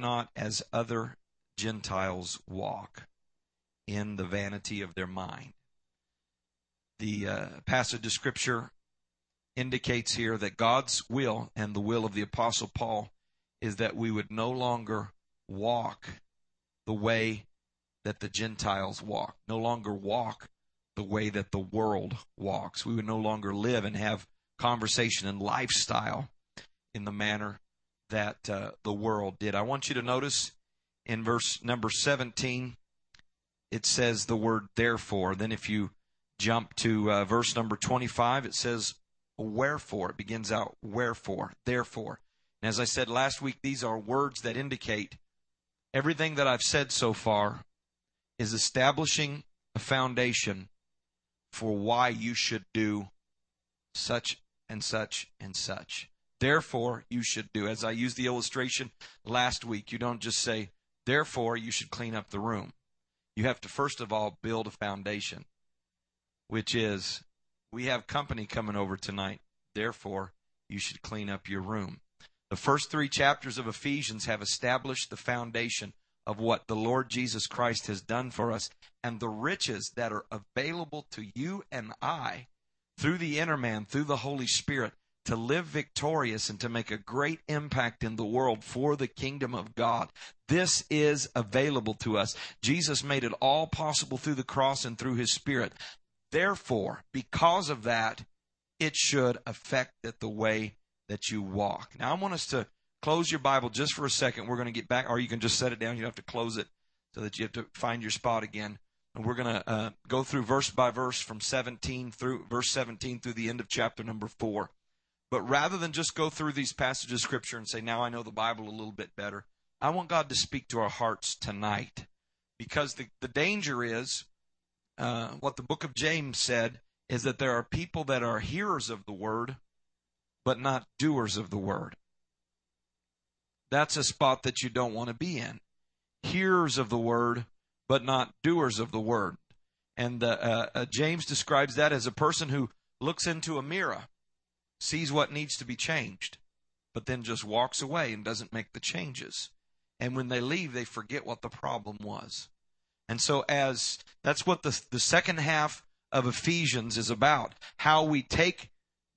not as other Gentiles walk in the vanity of their mind. The uh, passage of Scripture indicates here that God's will and the will of the Apostle Paul is that we would no longer walk the way that the Gentiles walk, no longer walk the way that the world walks. We would no longer live and have conversation and lifestyle in the manner that uh, the world did. I want you to notice in verse number 17, it says the word therefore. Then if you jump to uh, verse number 25, it says wherefore. It begins out wherefore, therefore. And as I said last week, these are words that indicate everything that I've said so far is establishing a foundation for why you should do such and such and such. Therefore, you should do. As I used the illustration last week, you don't just say, therefore, you should clean up the room. You have to first of all build a foundation, which is, we have company coming over tonight. Therefore, you should clean up your room. The first three chapters of Ephesians have established the foundation of what the Lord Jesus Christ has done for us and the riches that are available to you and I through the inner man, through the Holy Spirit, to live victorious and to make a great impact in the world for the kingdom of God. This is available to us. Jesus made it all possible through the cross and through his spirit. Therefore, because of that, it should affect it the way that you walk. Now, I want us to close your Bible just for a second. We're going to get back, or you can just set it down. You don't have to close it so that you have to find your spot again. And we're going to uh, go through verse by verse from 17 through verse 17 through the end of chapter number 4. But rather than just go through these passages of scripture and say, now I know the Bible a little bit better, I want God to speak to our hearts tonight. Because the, the danger is, uh, what the book of James said, is that there are people that are hearers of the word, but not doers of the word. That's a spot that you don't want to be in. Hearers of the word, but not doers of the word. And uh, uh, James describes that as a person who looks into a mirror sees what needs to be changed, but then just walks away and doesn't make the changes. And when they leave, they forget what the problem was. And so, as that's what the, the second half of Ephesians is about how we take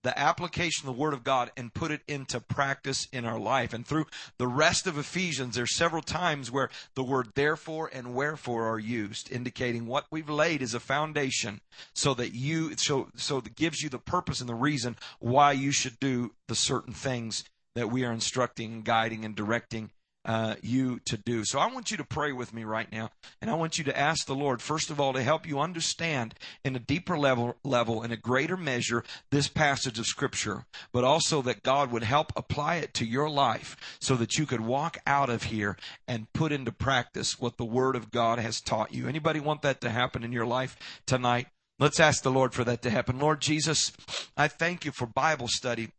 the application of the Word of God and put it into practice in our life. And through the rest of Ephesians, there's several times where the word therefore and wherefore are used, indicating what we've laid as a foundation so that you, so, so that gives you the purpose and the reason why you should do the certain things that we are instructing and guiding and directing uh, you to do. So I want you to pray with me right now, and I want you to ask the Lord first of all to help you understand in a deeper level, level in a greater measure, this passage of Scripture, but also that God would help apply it to your life so that you could walk out of here and put into practice what the Word of God has taught you. Anybody want that to happen in your life tonight? Let's ask the Lord for that to happen. Lord Jesus, I thank you for Bible study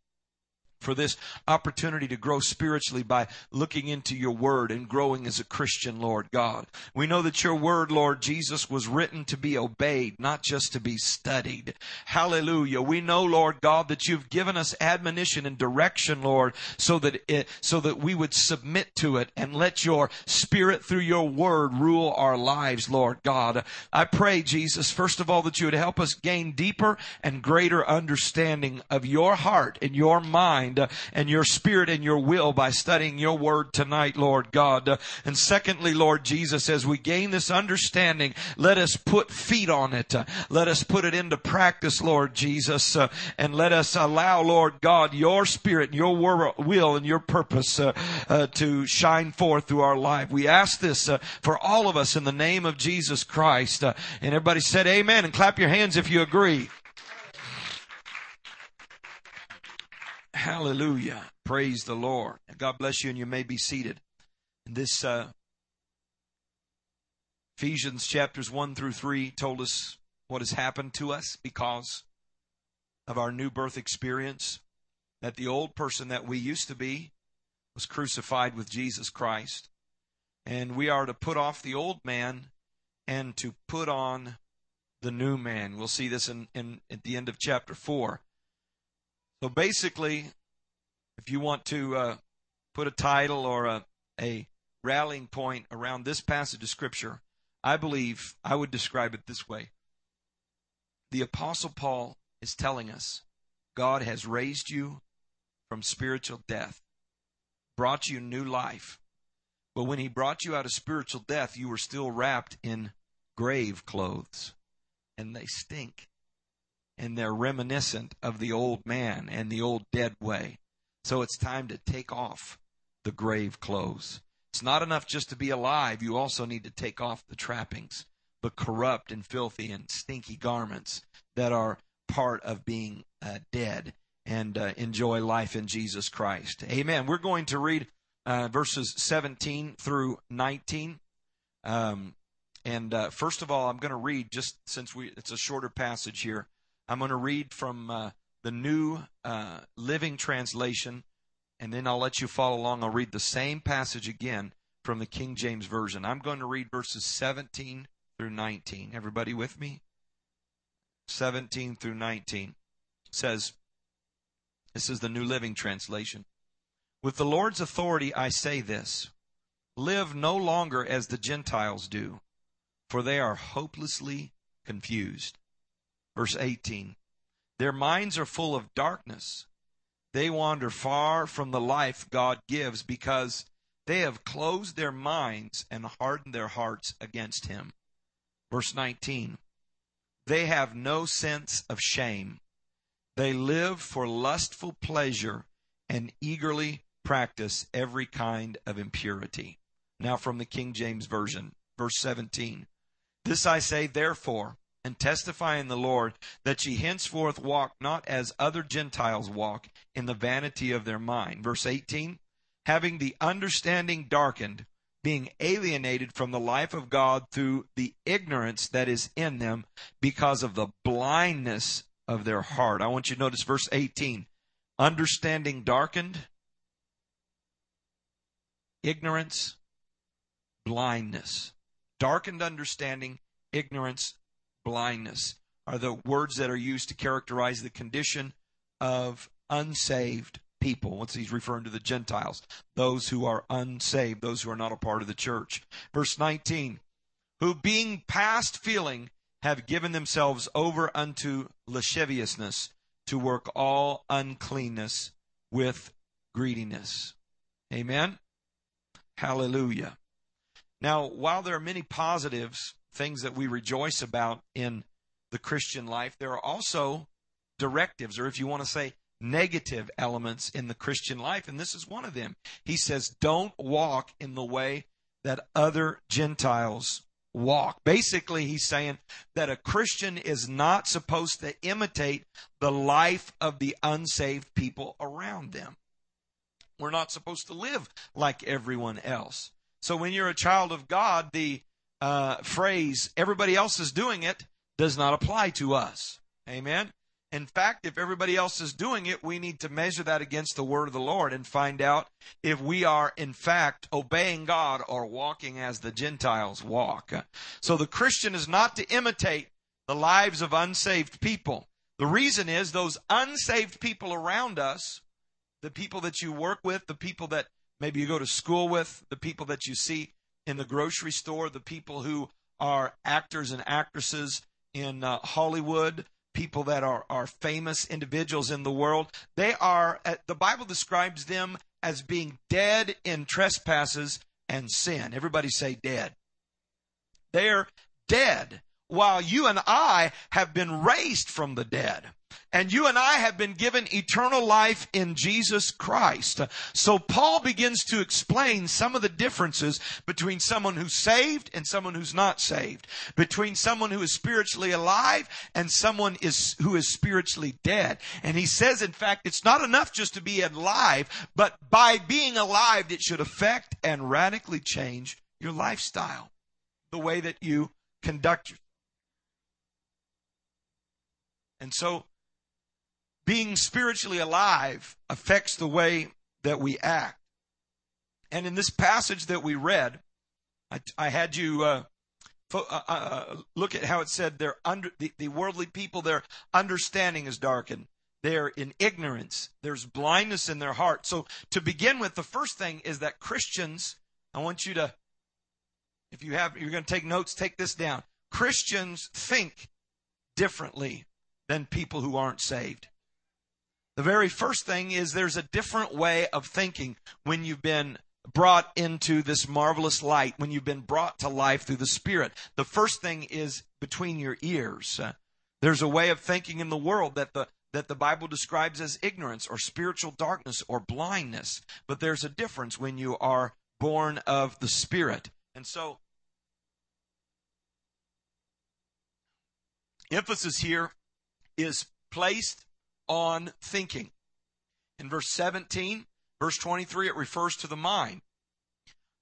for this opportunity to grow spiritually by looking into your word and growing as a Christian, Lord God. We know that your word, Lord Jesus, was written to be obeyed, not just to be studied. Hallelujah. We know, Lord God, that you've given us admonition and direction, Lord, so that it, so that we would submit to it and let your spirit through your word rule our lives, Lord God. I pray, Jesus, first of all, that you would help us gain deeper and greater understanding of your heart and your mind mind uh, and your spirit and your will by studying your word tonight, Lord God. Uh, and secondly, Lord Jesus, as we gain this understanding, let us put feet on it. Uh, let us put it into practice, Lord Jesus, and let us allow, Lord God, your spirit your will and your purpose to shine forth through our life. We ask this for all of us in the name of Jesus Christ. and everybody said amen and clap your hands if you agree. Hallelujah. Praise the Lord. God bless you, and you may be seated. In this uh, Ephesians chapters 1 through 3 told us what has happened to us because of our new birth experience. That the old person that we used to be was crucified with Jesus Christ. And we are to put off the old man and to put on the new man. We'll see this in, in at the end of chapter 4. So basically, if you want to uh, put a title or a, a rallying point around this passage of Scripture, I believe I would describe it this way. The Apostle Paul is telling us God has raised you from spiritual death, brought you new life. But when he brought you out of spiritual death, you were still wrapped in grave clothes, and they stink. And they're reminiscent of the old man and the old dead way. So it's time to take off the grave clothes. It's not enough just to be alive. You also need to take off the trappings, the corrupt and filthy and stinky garments that are part of being uh, dead and uh, enjoy life in Jesus Christ. Amen. We're going to read uh, verses 17 through 19. Um, and uh, first of all, I'm going to read just since we it's a shorter passage here. I'm going to read from uh, the New uh, Living Translation, and then I'll let you follow along. I'll read the same passage again from the King James Version. I'm going to read verses 17 through 19. Everybody with me? 17 through 19 says, This is the New Living Translation. With the Lord's authority, I say this live no longer as the Gentiles do, for they are hopelessly confused. Verse 18 their minds are full of darkness. They wander far from the life God gives because they have closed their minds and hardened their hearts against Him. Verse 19 They have no sense of shame. They live for lustful pleasure and eagerly practice every kind of impurity. Now from the King James Version, verse 17. This I say, therefore, and testify in the Lord that ye henceforth walk not as other Gentiles walk in the vanity of their mind. Verse 18, having the understanding darkened, being alienated from the life of God through the ignorance that is in them because of the blindness of their heart. I want you to notice verse 18. Understanding darkened, ignorance, blindness. Darkened understanding, ignorance, blindness are the words that are used to characterize the condition of unsaved people. Once he's referring to the Gentiles, those who are unsaved, those who are not a part of the church. Verse 19, who being past feeling have given themselves over unto lasciviousness to work all uncleanness with greediness. Amen. Hallelujah. Now, while there are many positives things that we rejoice about in the Christian life, there are also directives, or if you want to say negative elements in the Christian life, and this is one of them. He says, Don't walk in the way that other Gentiles walk. Basically, he's saying that a Christian is not supposed to imitate the life of the unsaved people around them. We're not supposed to live like everyone else. So when you're a child of God, the uh, phrase, everybody else is doing it, does not apply to us. Amen. In fact, if everybody else is doing it, we need to measure that against the word of the Lord and find out if we are in fact obeying God or walking as the Gentiles walk. So the Christian is not to imitate the lives of unsaved people. The reason is those unsaved people around us, the people that you work with, the people that maybe you go to school with, the people that you see in the grocery store, the people who are actors and actresses in uh, Hollywood, people that are, are famous individuals in the world, they are, uh, the Bible describes them as being dead in trespasses and sin. Everybody say dead. They're dead while you and I have been raised from the dead. And you and I have been given eternal life in Jesus Christ. So Paul begins to explain some of the differences between someone who's saved and someone who's not saved. Between someone who is spiritually alive and someone is, who is spiritually dead. And he says, in fact, it's not enough just to be alive, but by being alive, it should affect and radically change your lifestyle. The way that you conduct yourself. And so being spiritually alive affects the way that we act. And in this passage that we read, I, I had you uh, fo- uh, uh, uh, look at how it said they're under the, the worldly people, their understanding is darkened. They're in ignorance. There's blindness in their heart. So to begin with, the first thing is that Christians I want you to, if you have, you're going to take notes, take this down. Christians think differently than people who aren't saved. The very first thing is there's a different way of thinking when you've been brought into this marvelous light, when you've been brought to life through the Spirit. The first thing is between your ears. There's a way of thinking in the world that the that the Bible describes as ignorance or spiritual darkness or blindness. But there's a difference when you are born of the Spirit. And so, emphasis here is placed on thinking. In verse 17, verse 23, it refers to the mind.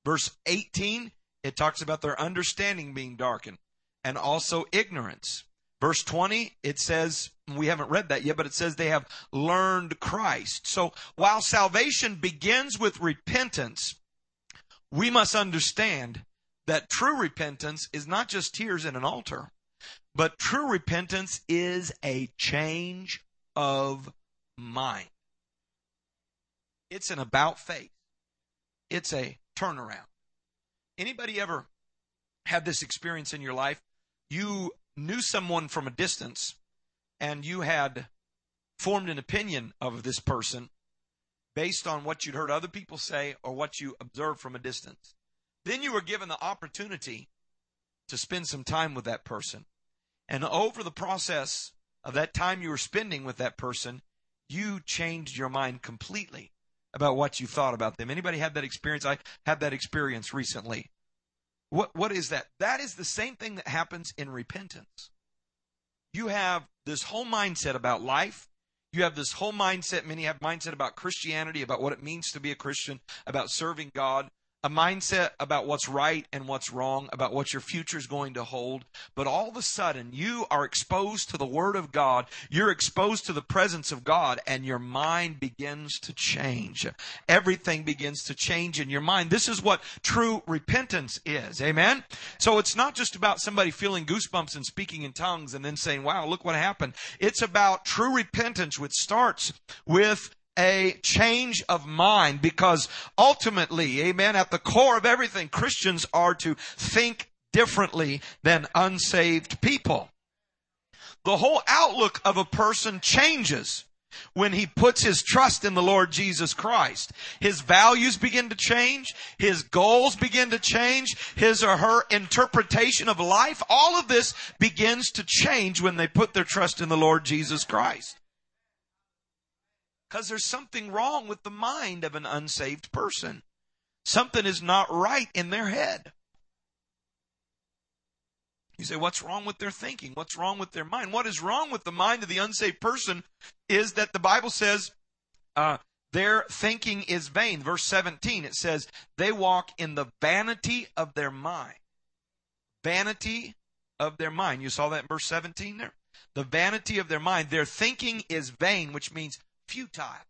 Verse 18, it talks about their understanding being darkened and also ignorance. Verse 20, it says, we haven't read that yet, but it says they have learned Christ. So while salvation begins with repentance, we must understand that true repentance is not just tears in an altar, but true repentance is a change of mind. It's an about face. It's a turnaround. Anybody ever had this experience in your life? You knew someone from a distance and you had formed an opinion of this person based on what you'd heard other people say or what you observed from a distance. Then you were given the opportunity to spend some time with that person. And over the process of that time you were spending with that person, you changed your mind completely about what you thought about them. Anybody had that experience? I had that experience recently. What what is that? That is the same thing that happens in repentance. You have this whole mindset about life. You have this whole mindset, many have mindset about Christianity, about what it means to be a Christian, about serving God, a mindset about what's right and what's wrong, about what your future is going to hold. But all of a sudden, you are exposed to the Word of God. You're exposed to the presence of God, and your mind begins to change. Everything begins to change in your mind. This is what true repentance is. Amen? So it's not just about somebody feeling goosebumps and speaking in tongues and then saying, wow, look what happened. It's about true repentance, which starts with a change of mind because ultimately, amen, at the core of everything, Christians are to think differently than unsaved people. The whole outlook of a person changes when he puts his trust in the Lord Jesus Christ. His values begin to change. His goals begin to change. His or her interpretation of life. All of this begins to change when they put their trust in the Lord Jesus Christ. Because there's something wrong with the mind of an unsaved person. Something is not right in their head. You say, what's wrong with their thinking? What's wrong with their mind? What is wrong with the mind of the unsaved person is that the Bible says uh, their thinking is vain. Verse 17, it says, they walk in the vanity of their mind. Vanity of their mind. You saw that in verse 17 there? The vanity of their mind. Their thinking is vain, which means futile.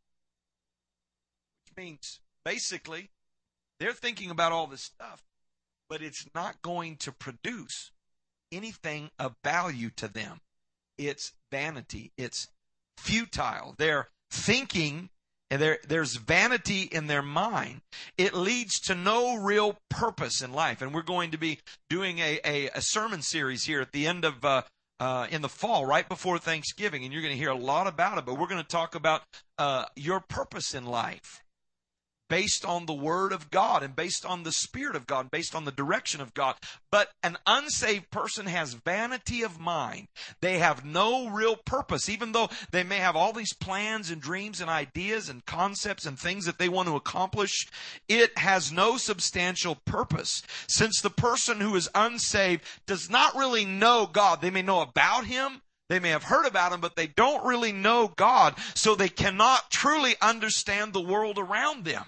Which means basically they're thinking about all this stuff, but it's not going to produce anything of value to them. It's vanity. It's futile. They're thinking and there, there's vanity in their mind. It leads to no real purpose in life. And we're going to be doing a, a, a sermon series here at the end of uh, uh, in the fall, right before Thanksgiving, and you're going to hear a lot about it. But we're going to talk about uh, your purpose in life based on the Word of God and based on the Spirit of God, based on the direction of God. But an unsaved person has vanity of mind. They have no real purpose, even though they may have all these plans and dreams and ideas and concepts and things that they want to accomplish. It has no substantial purpose. Since the person who is unsaved does not really know God, they may know about Him, they may have heard about him, but they don't really know God, so they cannot truly understand the world around them.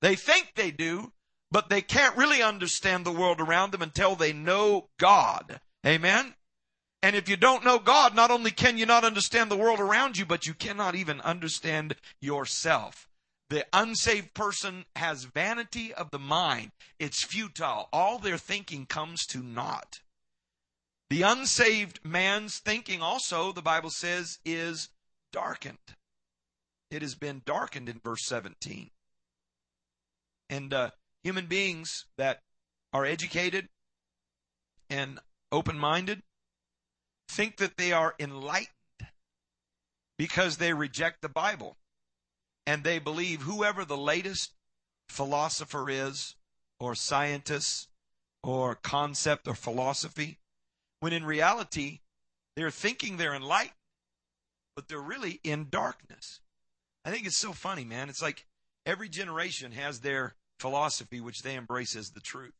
They think they do, but they can't really understand the world around them until they know God. Amen? And if you don't know God, not only can you not understand the world around you, but you cannot even understand yourself. The unsaved person has vanity of the mind. It's futile. All their thinking comes to naught. The unsaved man's thinking also, the Bible says, is darkened. It has been darkened in verse 17. And uh, Human beings that are educated and open minded think that they are enlightened because they reject the Bible and they believe whoever the latest philosopher is or scientist or concept or philosophy, when in reality they're thinking they're enlightened, but they're really in darkness. I think it's so funny, man. It's like every generation has their philosophy which they embrace as the truth.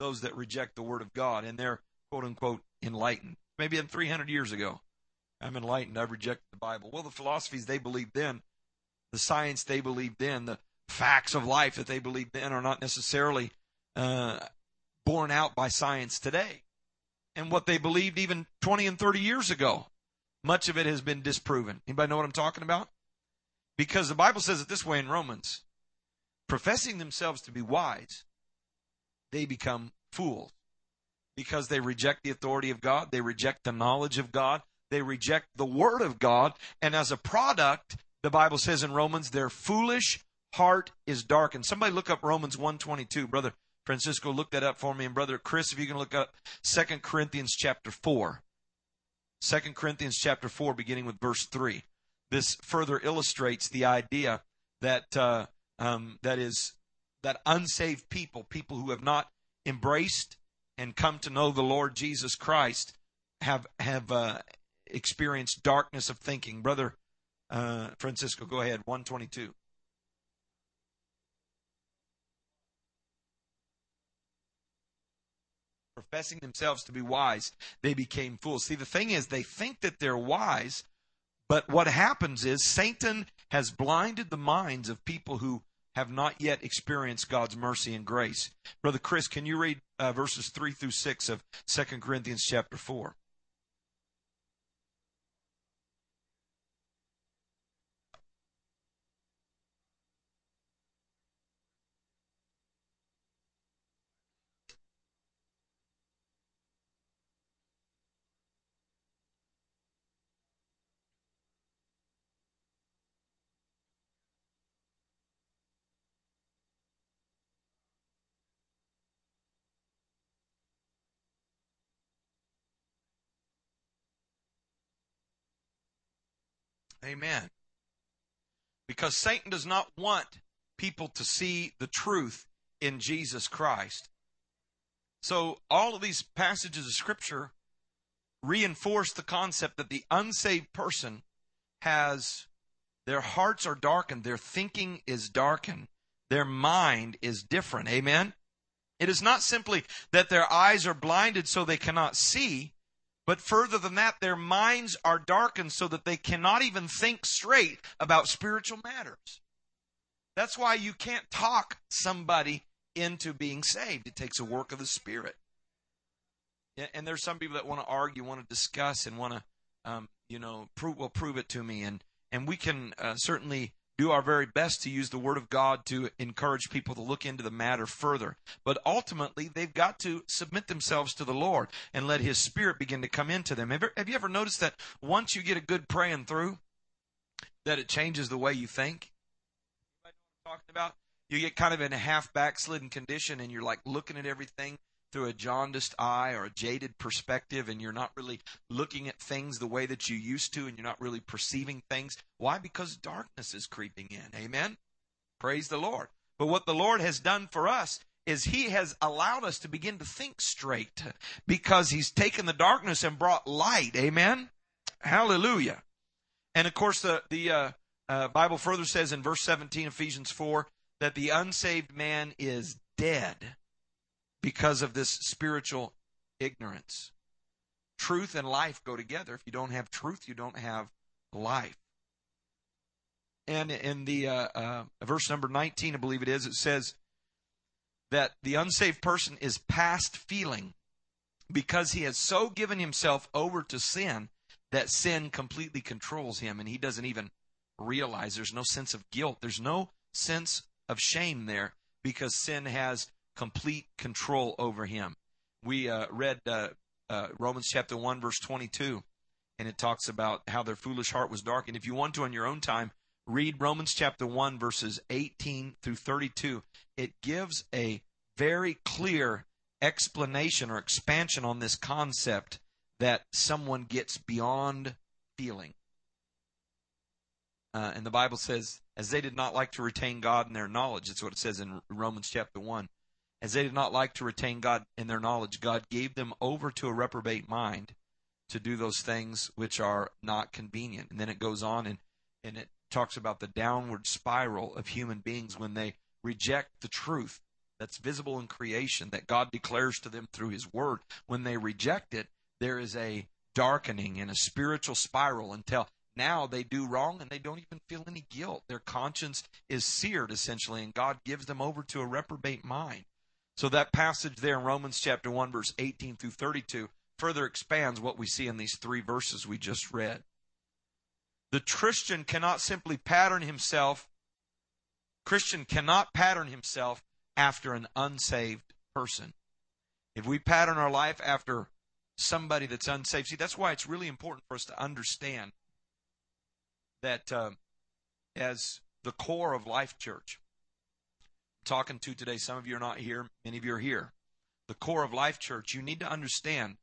Those that reject the word of God and they're quote unquote enlightened. Maybe in 300 years ago, I'm enlightened. I've rejected the Bible. Well, the philosophies they believed then, the science they believed then, the facts of life that they believed then are not necessarily uh, borne out by science today. And what they believed even 20 and 30 years ago, much of it has been disproven. Anybody know what I'm talking about? Because the Bible says it this way in Romans professing themselves to be wise, they become fools because they reject the authority of God, they reject the knowledge of God, they reject the word of God, and as a product, the Bible says in Romans, their foolish heart is darkened. Somebody look up Romans 122. Brother Francisco, look that up for me. And brother Chris, if you can look up 2 Corinthians chapter 4. 2 Corinthians chapter 4, beginning with verse 3. This further illustrates the idea that uh, um, that is that unsaved people, people who have not embraced and come to know the Lord Jesus Christ, have have uh, experienced darkness of thinking. Brother uh, Francisco, go ahead. One twenty two. Professing themselves to be wise, they became fools. See, the thing is, they think that they're wise, but what happens is Satan has blinded the minds of people who have not yet experienced God's mercy and grace. Brother Chris, can you read uh, verses 3 through 6 of 2 Corinthians chapter 4? Amen. Because Satan does not want people to see the truth in Jesus Christ. So all of these passages of scripture reinforce the concept that the unsaved person has their hearts are darkened, their thinking is darkened, their mind is different. Amen. It is not simply that their eyes are blinded so they cannot see, but further than that, their minds are darkened so that they cannot even think straight about spiritual matters. That's why you can't talk somebody into being saved. It takes a work of the Spirit. And there's some people that want to argue, want to discuss, and want to, um, you know, prove, well, prove it to me. And and we can uh, certainly do our very best to use the Word of God to encourage people to look into the matter further. But ultimately, they've got to submit themselves to the Lord and let His Spirit begin to come into them. Have, you ever noticed that once you get a good praying through, that it changes the way you think? talking about? You get kind of in a half backslidden condition and you're like looking at everything through a jaundiced eye or a jaded perspective and you're not really looking at things the way that you used to and you're not really perceiving things. Why? Because darkness is creeping in. Amen? Praise the Lord. But what the Lord has done for us is He has allowed us to begin to think straight because He's taken the darkness and brought light. Amen? Hallelujah. And of course, the, the uh, uh, Bible further says in verse 17, Ephesians 4, that the unsaved man is dead because of this spiritual ignorance. Truth and life go together. If you don't have truth, you don't have life. And in the uh, uh, verse number 19, I believe it is, it says that the unsaved person is past feeling because he has so given himself over to sin that sin completely controls him and he doesn't even realize there's no sense of guilt. There's no sense of shame there because sin has complete control over him. We uh, read uh, uh, Romans chapter 1, verse 22, and it talks about how their foolish heart was dark. And if you want to on your own time, read Romans chapter 1, verses 18 through 32, it gives a very clear explanation or expansion on this concept that someone gets beyond feeling. Uh, and the Bible says, as they did not like to retain God in their knowledge, that's what it says in Romans chapter 1. As they did not like to retain God in their knowledge, God gave them over to a reprobate mind to do those things which are not convenient. And then it goes on and, and it talks about the downward spiral of human beings when they reject the truth that's visible in creation that God declares to them through His Word. When they reject it, there is a darkening and a spiritual spiral until now they do wrong and they don't even feel any guilt. Their conscience is seared essentially, and God gives them over to a reprobate mind. So that passage there in Romans chapter 1, verse 18 through 32 further expands what we see in these three verses we just read. The Christian cannot simply pattern himself, Christian cannot pattern himself after an unsaved person. If we pattern our life after somebody that's unsaved, see, that's why it's really important for us to understand that uh, as the core of Life Church, talking to today, some of you are not here, many of you are here. The core of Life Church, you need to understand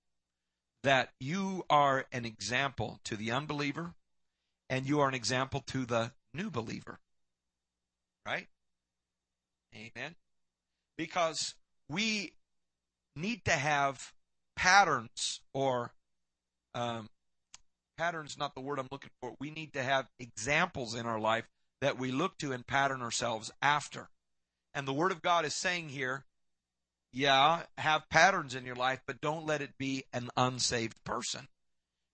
that you are an example to the unbeliever and you are an example to the new believer. Right? Amen. Because we need to have patterns or um, patterns not the word i'm looking for we need to have examples in our life that we look to and pattern ourselves after and the word of god is saying here yeah have patterns in your life but don't let it be an unsaved person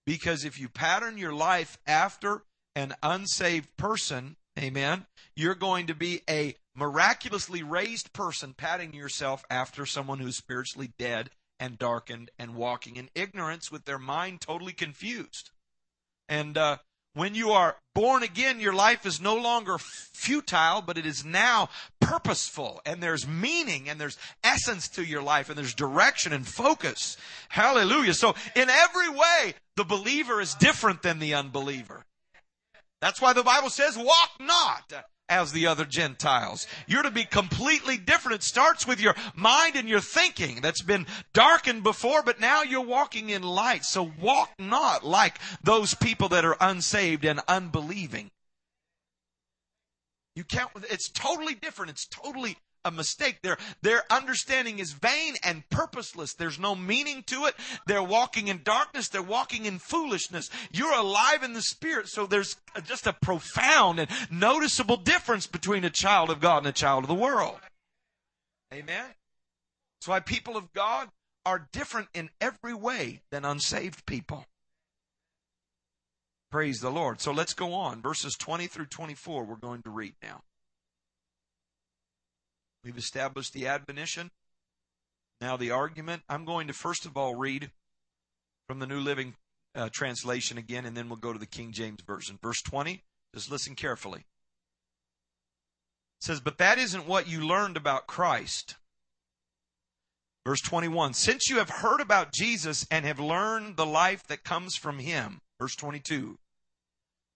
because if you pattern your life after an unsaved person amen you're going to be a miraculously raised person patting yourself after someone who's spiritually dead and darkened and walking in ignorance with their mind totally confused. And uh, when you are born again, your life is no longer futile, but it is now purposeful and there's meaning and there's essence to your life and there's direction and focus. Hallelujah. So in every way, the believer is different than the unbeliever. That's why the Bible says, walk not as the other Gentiles. You're to be completely different. It starts with your mind and your thinking that's been darkened before, but now you're walking in light. So walk not like those people that are unsaved and unbelieving. You can't, it's totally different. It's totally a mistake. Their, their understanding is vain and purposeless. There's no meaning to it. They're walking in darkness. They're walking in foolishness. You're alive in the spirit. So there's just a profound and noticeable difference between a child of God and a child of the world. Amen. That's why people of God are different in every way than unsaved people. Praise the Lord. So let's go on. Verses 20 through 24, we're going to read now. We've established the admonition. Now, the argument. I'm going to first of all read from the New Living uh, Translation again, and then we'll go to the King James Version. Verse 20. Just listen carefully. It says, But that isn't what you learned about Christ. Verse 21 Since you have heard about Jesus and have learned the life that comes from him. Verse 22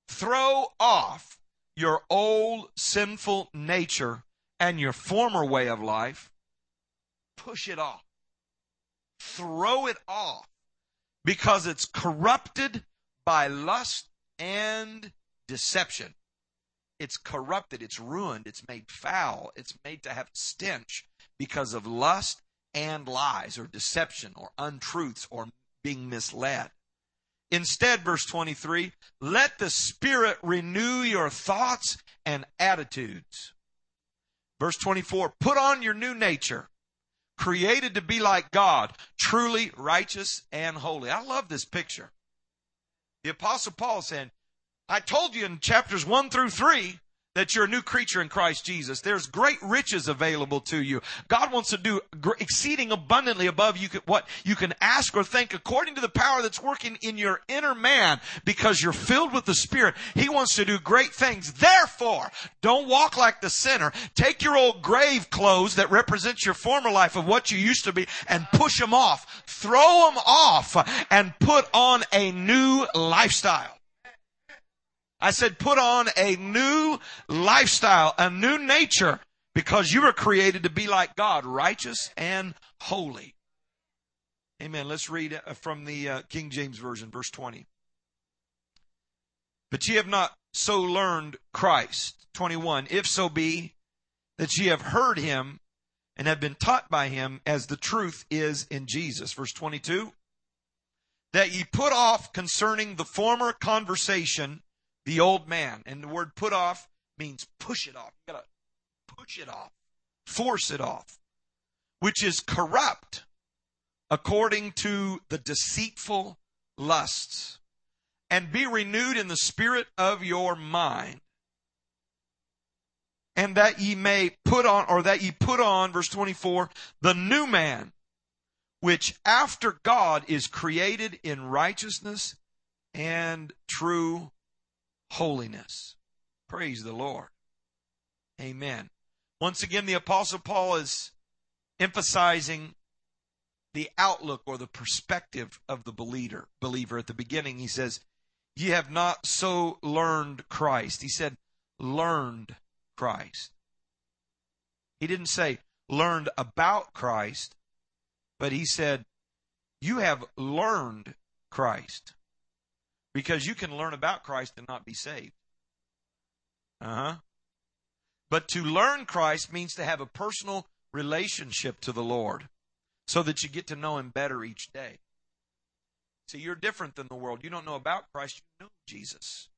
Throw off your old sinful nature and your former way of life, push it off. Throw it off because it's corrupted by lust and deception. It's corrupted, it's ruined, it's made foul, it's made to have stench because of lust and lies or deception or untruths or being misled. Instead, verse 23, let the Spirit renew your thoughts and attitudes. Verse 24, put on your new nature, created to be like God, truly righteous and holy. I love this picture. The apostle Paul saying, I told you in chapters 1 through 3 that you're a new creature in Christ Jesus. There's great riches available to you. God wants to do exceeding abundantly above you what you can ask or think according to the power that's working in your inner man because you're filled with the Spirit. He wants to do great things. Therefore, don't walk like the sinner. Take your old grave clothes that represent your former life of what you used to be and push them off. Throw them off and put on a new lifestyle. I said put on a new lifestyle, a new nature, because you were created to be like God, righteous and holy. Amen. Let's read uh, from the uh, King James Version, verse 20. But ye have not so learned Christ. 21. If so be that ye have heard him and have been taught by him as the truth is in Jesus. Verse 22. That ye put off concerning the former conversation the old man. And the word put off means push it off. You gotta push it off. Force it off. Which is corrupt according to the deceitful lusts. And be renewed in the spirit of your mind and that ye may put on, or that ye put on, verse 24, the new man, which after God is created in righteousness and true holiness. Praise the Lord. Amen. Once again, the apostle Paul is emphasizing the outlook or the perspective of the believer. Believer at the beginning, he says, "Ye have not so learned Christ." He said, "Learned Christ. He didn't say learned about Christ, but he said, You have learned Christ. Because you can learn about Christ and not be saved. Uh huh. But to learn Christ means to have a personal relationship to the Lord so that you get to know Him better each day. See, you're different than the world. You don't know about Christ, you know Jesus.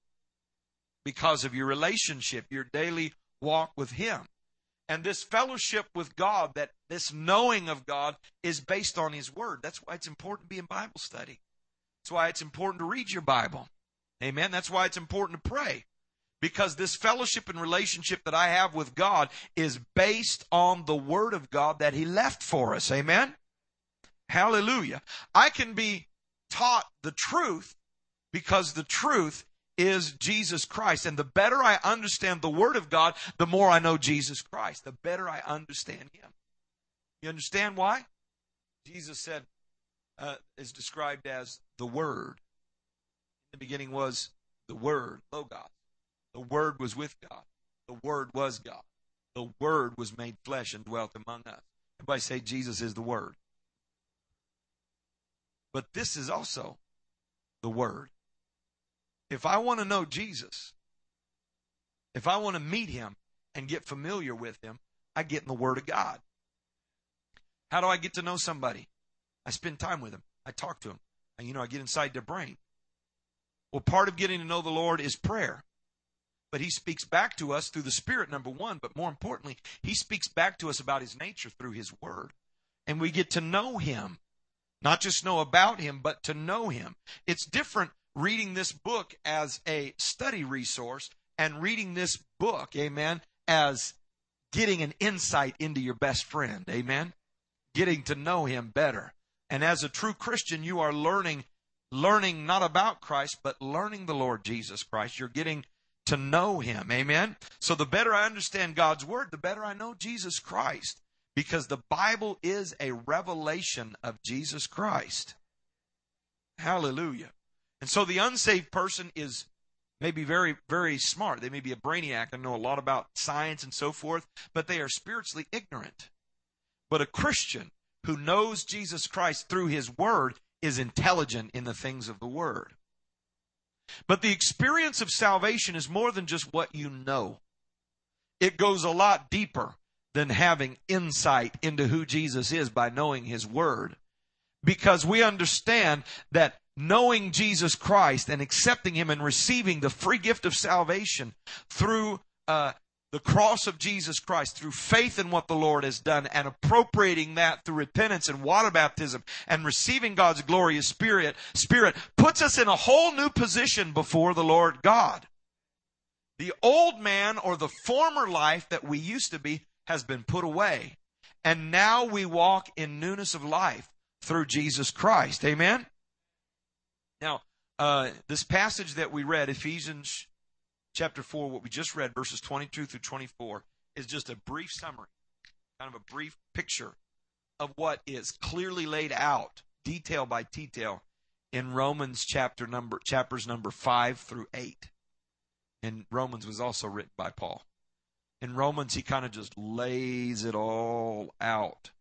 Because of your relationship, your daily walk with Him. And this fellowship with God, that this knowing of God is based on His Word. That's why it's important to be in Bible study. That's why it's important to read your Bible. Amen. That's why it's important to pray. Because this fellowship and relationship that I have with God is based on the Word of God that He left for us. Amen. Hallelujah. I can be taught the truth because the truth is Jesus Christ. And the better I understand the Word of God, the more I know Jesus Christ. The better I understand Him. You understand why? Jesus said, uh, is described as the Word. In the beginning was the Word, Logos. The Word was with God. The Word was God. The Word was made flesh and dwelt among us. Everybody say Jesus is the Word. But this is also the Word. If I want to know Jesus, if I want to meet him and get familiar with him, I get in the Word of God. How do I get to know somebody? I spend time with them. I talk to them. And, you know, I get inside their brain. Well, part of getting to know the Lord is prayer. But He speaks back to us through the Spirit, number one. But more importantly, He speaks back to us about His nature through His Word. And we get to know Him. Not just know about Him, but to know Him. It's different reading this book as a study resource and reading this book, amen, as getting an insight into your best friend, amen, getting to know him better. And as a true Christian, you are learning, learning not about Christ, but learning the Lord Jesus Christ. You're getting to know him, amen. So the better I understand God's word, the better I know Jesus Christ. Because the Bible is a revelation of Jesus Christ. Hallelujah. And so the unsaved person is maybe very, very smart. They may be a brainiac and know a lot about science and so forth, but they are spiritually ignorant. But a Christian who knows Jesus Christ through his word is intelligent in the things of the word. But the experience of salvation is more than just what you know. It goes a lot deeper than having insight into who Jesus is by knowing his word. Because we understand that knowing Jesus Christ and accepting Him and receiving the free gift of salvation through uh, the cross of Jesus Christ, through faith in what the Lord has done, and appropriating that through repentance and water baptism, and receiving God's glorious Spirit, Spirit puts us in a whole new position before the Lord God. The old man or the former life that we used to be has been put away. And now we walk in newness of life through Jesus Christ. Amen? Now, uh, this passage that we read, Ephesians chapter 4, what we just read, verses 22 through 24, is just a brief summary, kind of a brief picture of what is clearly laid out, detail by detail, in Romans chapter number chapters number 5 through 8. And Romans was also written by Paul. In Romans, he kind of just lays it all out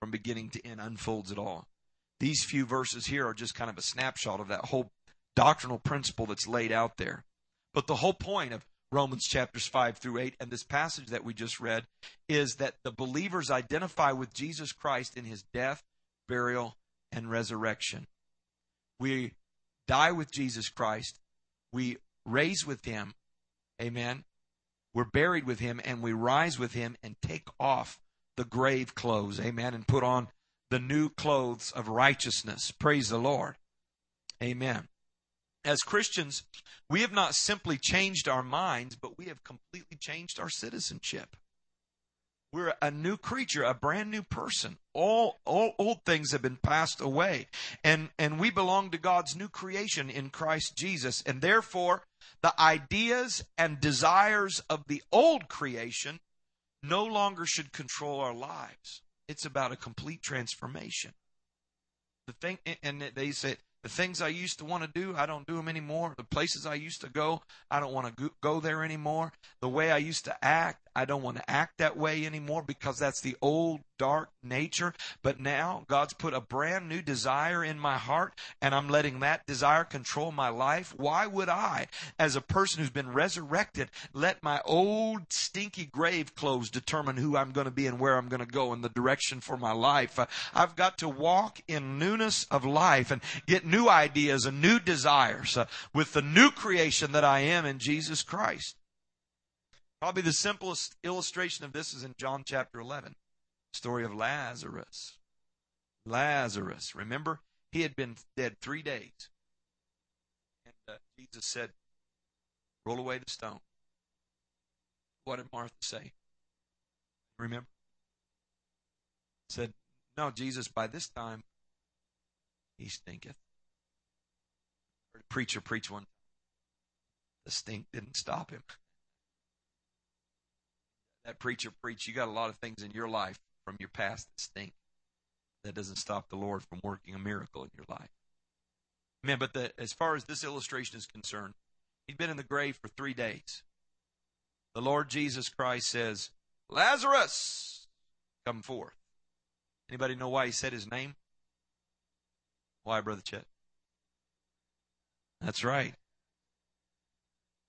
from beginning to end, unfolds it all. These few verses here are just kind of a snapshot of that whole doctrinal principle that's laid out there. But the whole point of Romans chapters 5 through 8 and this passage that we just read is that the believers identify with Jesus Christ in his death, burial, and resurrection. We die with Jesus Christ. We raise with him. Amen. We're buried with him and we rise with him and take off the grave clothes. Amen. And put on the new clothes of righteousness. Praise the Lord. Amen. As Christians, we have not simply changed our minds, but we have completely changed our citizenship. We're a new creature, a brand new person. All, all old things have been passed away. And, and we belong to God's new creation in Christ Jesus. And therefore, the ideas and desires of the old creation no longer should control our lives. It's about a complete transformation. The thing, and they say, the things I used to want to do, I don't do them anymore. The places I used to go, I don't want to go there anymore. The way I used to act, I don't want to act that way anymore because that's the old dark nature. But now God's put a brand new desire in my heart and I'm letting that desire control my life. Why would I, as a person who's been resurrected, let my old stinky grave clothes determine who I'm going to be and where I'm going to go and the direction for my life? Uh, I've got to walk in newness of life and get new ideas and new desires uh, with the new creation that I am in Jesus Christ. Probably the simplest illustration of this is in John chapter 11, story of Lazarus. Lazarus, remember, he had been dead three days. And uh, Jesus said, Roll away the stone. What did Martha say? Remember? Said, No, Jesus, by this time, he stinketh. Heard a preacher preach one. The stink didn't stop him that preacher preach, you got a lot of things in your life from your past that stink. That doesn't stop the Lord from working a miracle in your life. Man, but the, as far as this illustration is concerned, he'd been in the grave for three days. The Lord Jesus Christ says, Lazarus, come forth. Anybody know why he said his name? Why, Brother Chet? That's right.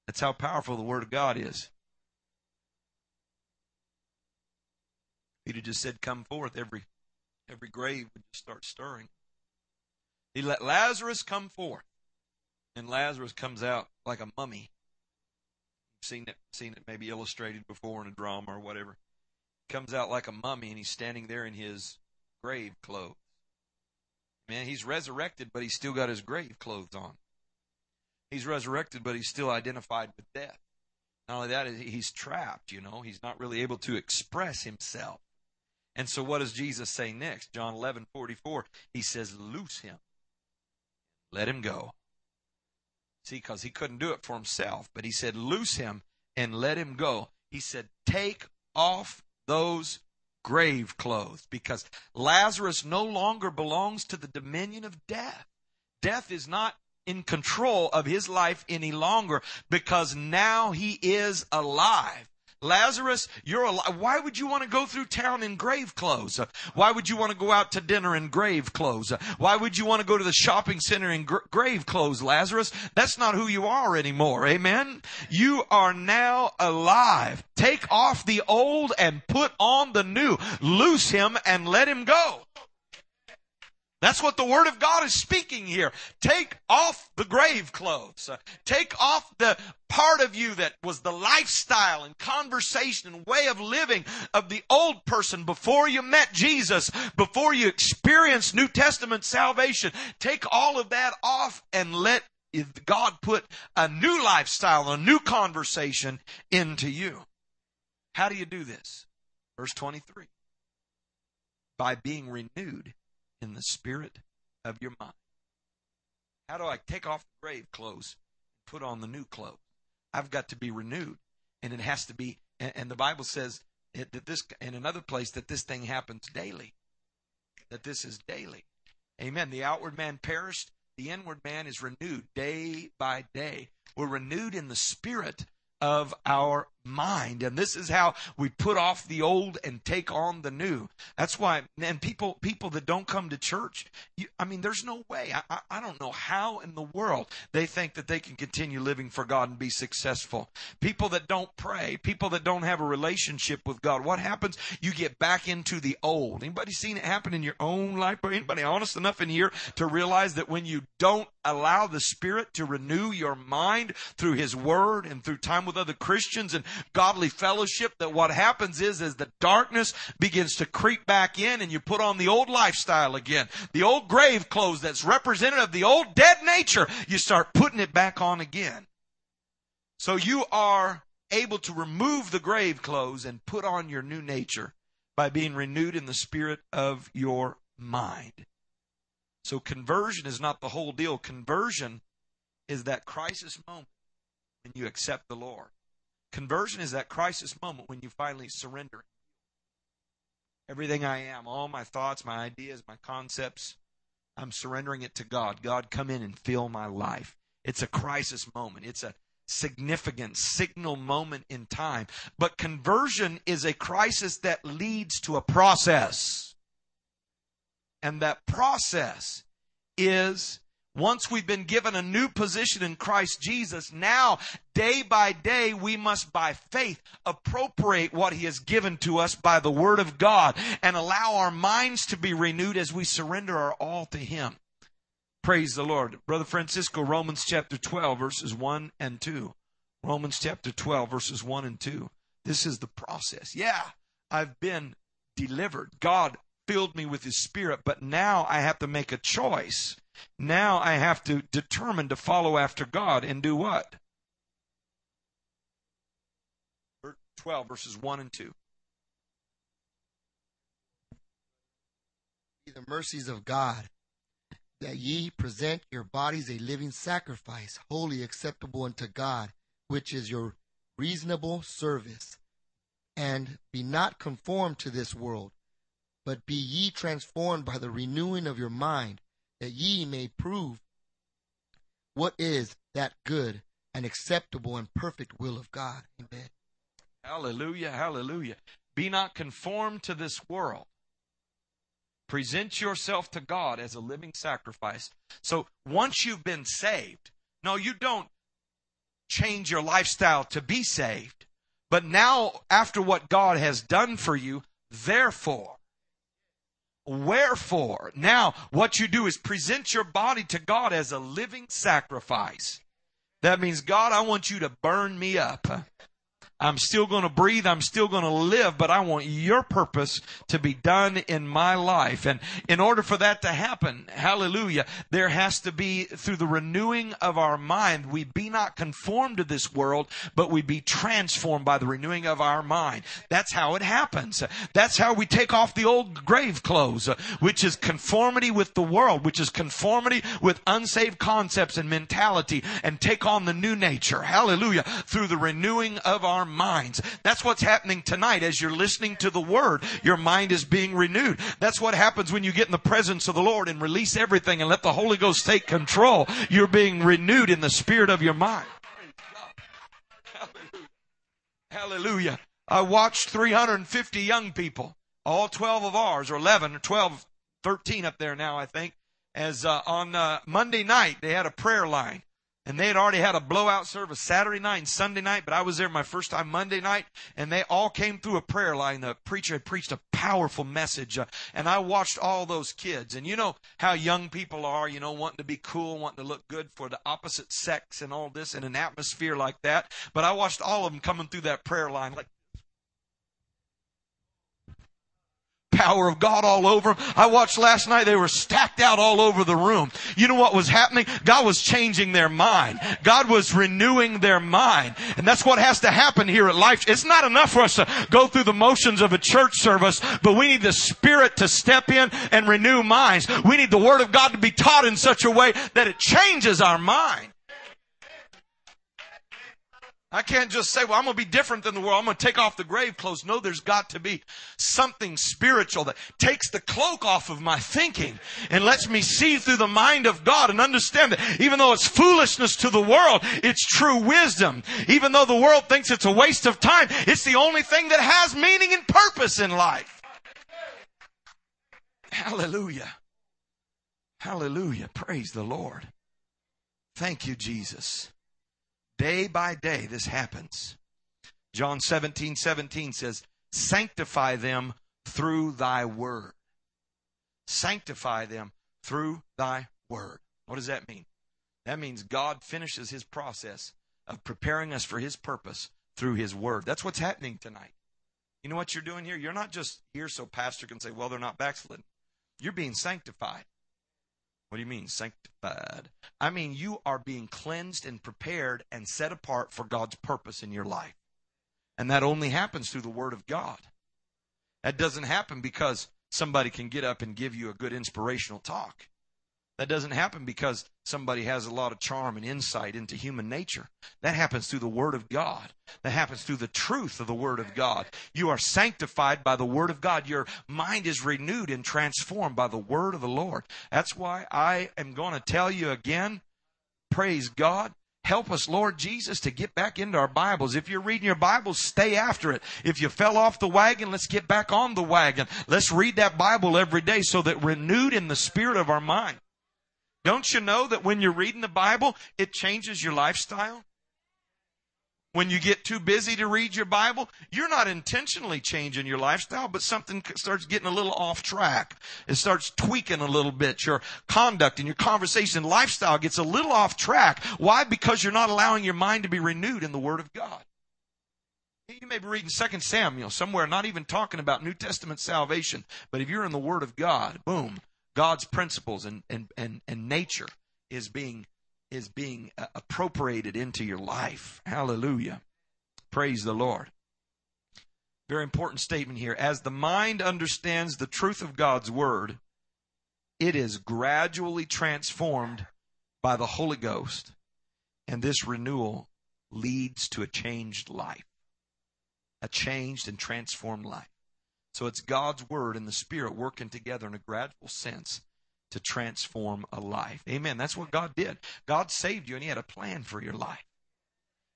That's how powerful the Word of God is. He'd have just said, Come forth, every every grave would just start stirring. He let Lazarus come forth. And Lazarus comes out like a mummy. You've seen it seen it maybe illustrated before in a drama or whatever. Comes out like a mummy and he's standing there in his grave clothes. Man, he's resurrected, but he's still got his grave clothes on. He's resurrected, but he's still identified with death. Not only that, he's trapped, you know. He's not really able to express himself. And so what does Jesus say next? John 11, 44. He says, loose him. Let him go. See, because he couldn't do it for himself, but he said, loose him and let him go. He said, take off those grave clothes because Lazarus no longer belongs to the dominion of death. Death is not in control of his life any longer because now he is alive. Lazarus, you're alive. Why would you want to go through town in grave clothes? Why would you want to go out to dinner in grave clothes? Why would you want to go to the shopping center in gr- grave clothes, Lazarus? That's not who you are anymore. Amen. You are now alive. Take off the old and put on the new. Loose him and let him go. That's what the Word of God is speaking here. Take off the grave clothes. Take off the part of you that was the lifestyle and conversation and way of living of the old person before you met Jesus, before you experienced New Testament salvation. Take all of that off and let God put a new lifestyle, a new conversation into you. How do you do this? Verse 23. By being renewed in the spirit of your mind. How do I take off the grave clothes and put on the new clothes? I've got to be renewed. And it has to be, and, the Bible says that this, in another place, that this thing happens daily. That this is daily. Amen. The outward man perished, The inward man is renewed day by day. We're renewed in the spirit of our mind. And this is how we put off the old and take on the new. That's why, and people, people that don't come to church, you, I mean, there's no way. I, I, don't know how in the world they think that they can continue living for God and be successful. People that don't pray, people that don't have a relationship with God, what happens? You get back into the old. Anybody seen it happen in your own life? Or anybody honest enough in here to realize that when you don't allow the Spirit to renew your mind through His Word and through time with other Christians and godly fellowship that what happens is as the darkness begins to creep back in and you put on the old lifestyle again, the old grave clothes that's representative of the old dead nature, you start putting it back on again. So you are able to remove the grave clothes and put on your new nature by being renewed in the spirit of your mind. So conversion is not the whole deal. Conversion is that crisis moment when you accept the Lord. Conversion is that crisis moment when you finally surrender. Everything I am, all my thoughts, my ideas, my concepts, I'm surrendering it to God. God, come in and fill my life. It's a crisis moment. It's a significant signal moment in time. But conversion is a crisis that leads to a process. And that process is once we've been given a new position in Christ Jesus, now day by day we must by faith appropriate what he has given to us by the word of God and allow our minds to be renewed as we surrender our all to him. Praise the Lord. Brother Francisco, Romans chapter 12 verses 1 and 2. Romans chapter 12 verses 1 and 2. This is the process. Yeah, I've been delivered. God filled me with his spirit, but now I have to make a choice now I have to determine to follow after God and do what? 12, verses 1 and 2. The mercies of God, that ye present your bodies a living sacrifice, wholly acceptable unto God, which is your reasonable service. And be not conformed to this world, but be ye transformed by the renewing of your mind that ye may prove what is that good and acceptable and perfect will of God. Amen. Hallelujah, hallelujah. Be not conformed to this world. Present yourself to God as a living sacrifice. So once you've been saved, no, you don't change your lifestyle to be saved. But now, after what God has done for you, therefore, Wherefore, now what you do is present your body to God as a living sacrifice. That means, God, I want you to burn me up. I'm still going to breathe. I'm still going to live, but I want your purpose to be done in my life. And in order for that to happen, hallelujah, there has to be through the renewing of our mind, we be not conformed to this world, but we be transformed by the renewing of our mind. That's how it happens. That's how we take off the old grave clothes, which is conformity with the world, which is conformity with unsaved concepts and mentality and take on the new nature. Hallelujah. Through the renewing of our minds. That's what's happening tonight as you're listening to the word. Your mind is being renewed. That's what happens when you get in the presence of the Lord and release everything and let the Holy Ghost take control. You're being renewed in the spirit of your mind. Hallelujah. I watched 350 young people, all 12 of ours, or 11 or 12, 13 up there now, I think, as uh, on uh, Monday night they had a prayer line. And they had already had a blowout service Saturday night and Sunday night, but I was there my first time Monday night, and they all came through a prayer line. The preacher had preached a powerful message, uh, and I watched all those kids. And you know how young people are, you know, wanting to be cool, wanting to look good for the opposite sex and all this in an atmosphere like that. But I watched all of them coming through that prayer line like power of God all over them. I watched last night, they were stacked out all over the room. You know what was happening? God was changing their mind. God was renewing their mind. And that's what has to happen here at Life. It's not enough for us to go through the motions of a church service, but we need the Spirit to step in and renew minds. We need the Word of God to be taught in such a way that it changes our mind. I can't just say, well, I'm going to be different than the world. I'm going to take off the grave clothes. No, there's got to be something spiritual that takes the cloak off of my thinking and lets me see through the mind of God and understand that even though it's foolishness to the world, it's true wisdom. Even though the world thinks it's a waste of time, it's the only thing that has meaning and purpose in life. Hallelujah. Hallelujah. Praise the Lord. Thank you, Jesus. Day by day, this happens. John 17, 17 says, Sanctify them through thy word. Sanctify them through thy word. What does that mean? That means God finishes his process of preparing us for his purpose through his word. That's what's happening tonight. You know what you're doing here? You're not just here so pastor can say, well, they're not backslidden. You're being sanctified. What do you mean, sanctified? I mean, you are being cleansed and prepared and set apart for God's purpose in your life. And that only happens through the Word of God. That doesn't happen because somebody can get up and give you a good inspirational talk. That doesn't happen because somebody has a lot of charm and insight into human nature. That happens through the Word of God. That happens through the truth of the Word of God. You are sanctified by the Word of God. Your mind is renewed and transformed by the Word of the Lord. That's why I am going to tell you again, praise God. Help us, Lord Jesus, to get back into our Bibles. If you're reading your Bibles, stay after it. If you fell off the wagon, let's get back on the wagon. Let's read that Bible every day so that renewed in the spirit of our mind. Don't you know that when you're reading the Bible, it changes your lifestyle? When you get too busy to read your Bible, you're not intentionally changing your lifestyle, but something starts getting a little off track. It starts tweaking a little bit. Your conduct and your conversation lifestyle gets a little off track. Why? Because you're not allowing your mind to be renewed in the Word of God. You may be reading 2 Samuel somewhere, not even talking about New Testament salvation, but if you're in the Word of God, boom, God's principles and, and, and, and nature is being, is being uh, appropriated into your life. Hallelujah. Praise the Lord. Very important statement here. As the mind understands the truth of God's word, it is gradually transformed by the Holy Ghost. And this renewal leads to a changed life, a changed and transformed life. So it's God's Word and the Spirit working together in a gradual sense to transform a life. Amen. That's what God did. God saved you and He had a plan for your life.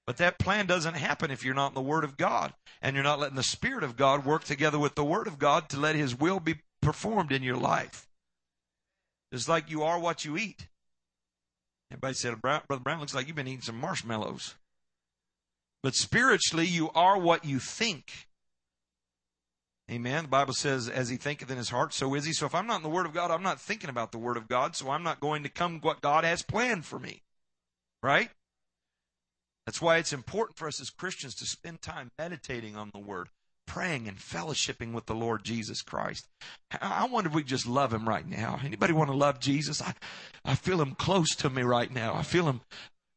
But that plan doesn't happen if you're not in the Word of God and you're not letting the Spirit of God work together with the Word of God to let His will be performed in your life. It's like you are what you eat. Everybody said, Brother Brown, looks like you've been eating some marshmallows. But spiritually, you are what you think. Amen. The Bible says, as he thinketh in his heart, so is he. So if I'm not in the Word of God, I'm not thinking about the Word of God, so I'm not going to come what God has planned for me. Right? That's why it's important for us as Christians to spend time meditating on the Word, praying and fellowshipping with the Lord Jesus Christ. I wonder if we just love Him right now. Anybody want to love Jesus? I, I feel Him close to me right now. I feel Him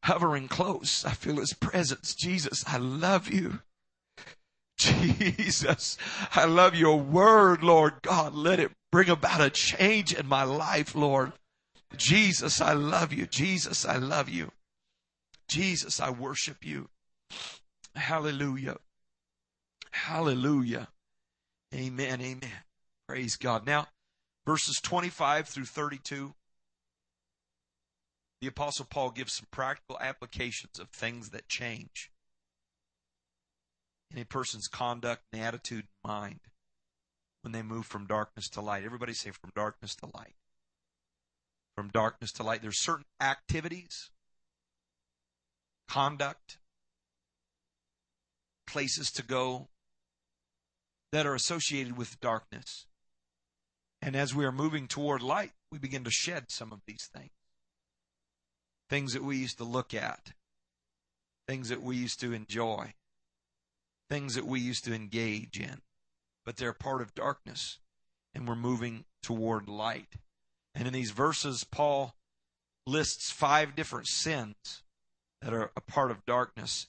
hovering close. I feel His presence. Jesus, I love you. Jesus, I love your word, Lord God. Let it bring about a change in my life, Lord. Jesus, I love you. Jesus, I love you. Jesus, I worship you. Hallelujah. Hallelujah. Amen. Amen. Praise God. Now, verses 25 through 32, the Apostle Paul gives some practical applications of things that change in a person's conduct and attitude and mind when they move from darkness to light. Everybody say from darkness to light. From darkness to light. There's certain activities, conduct, places to go that are associated with darkness. And as we are moving toward light, we begin to shed some of these things. Things that we used to look at, things that we used to enjoy, things that we used to engage in, but they're part of darkness, and we're moving toward light. And in these verses, Paul lists five different sins that are a part of darkness,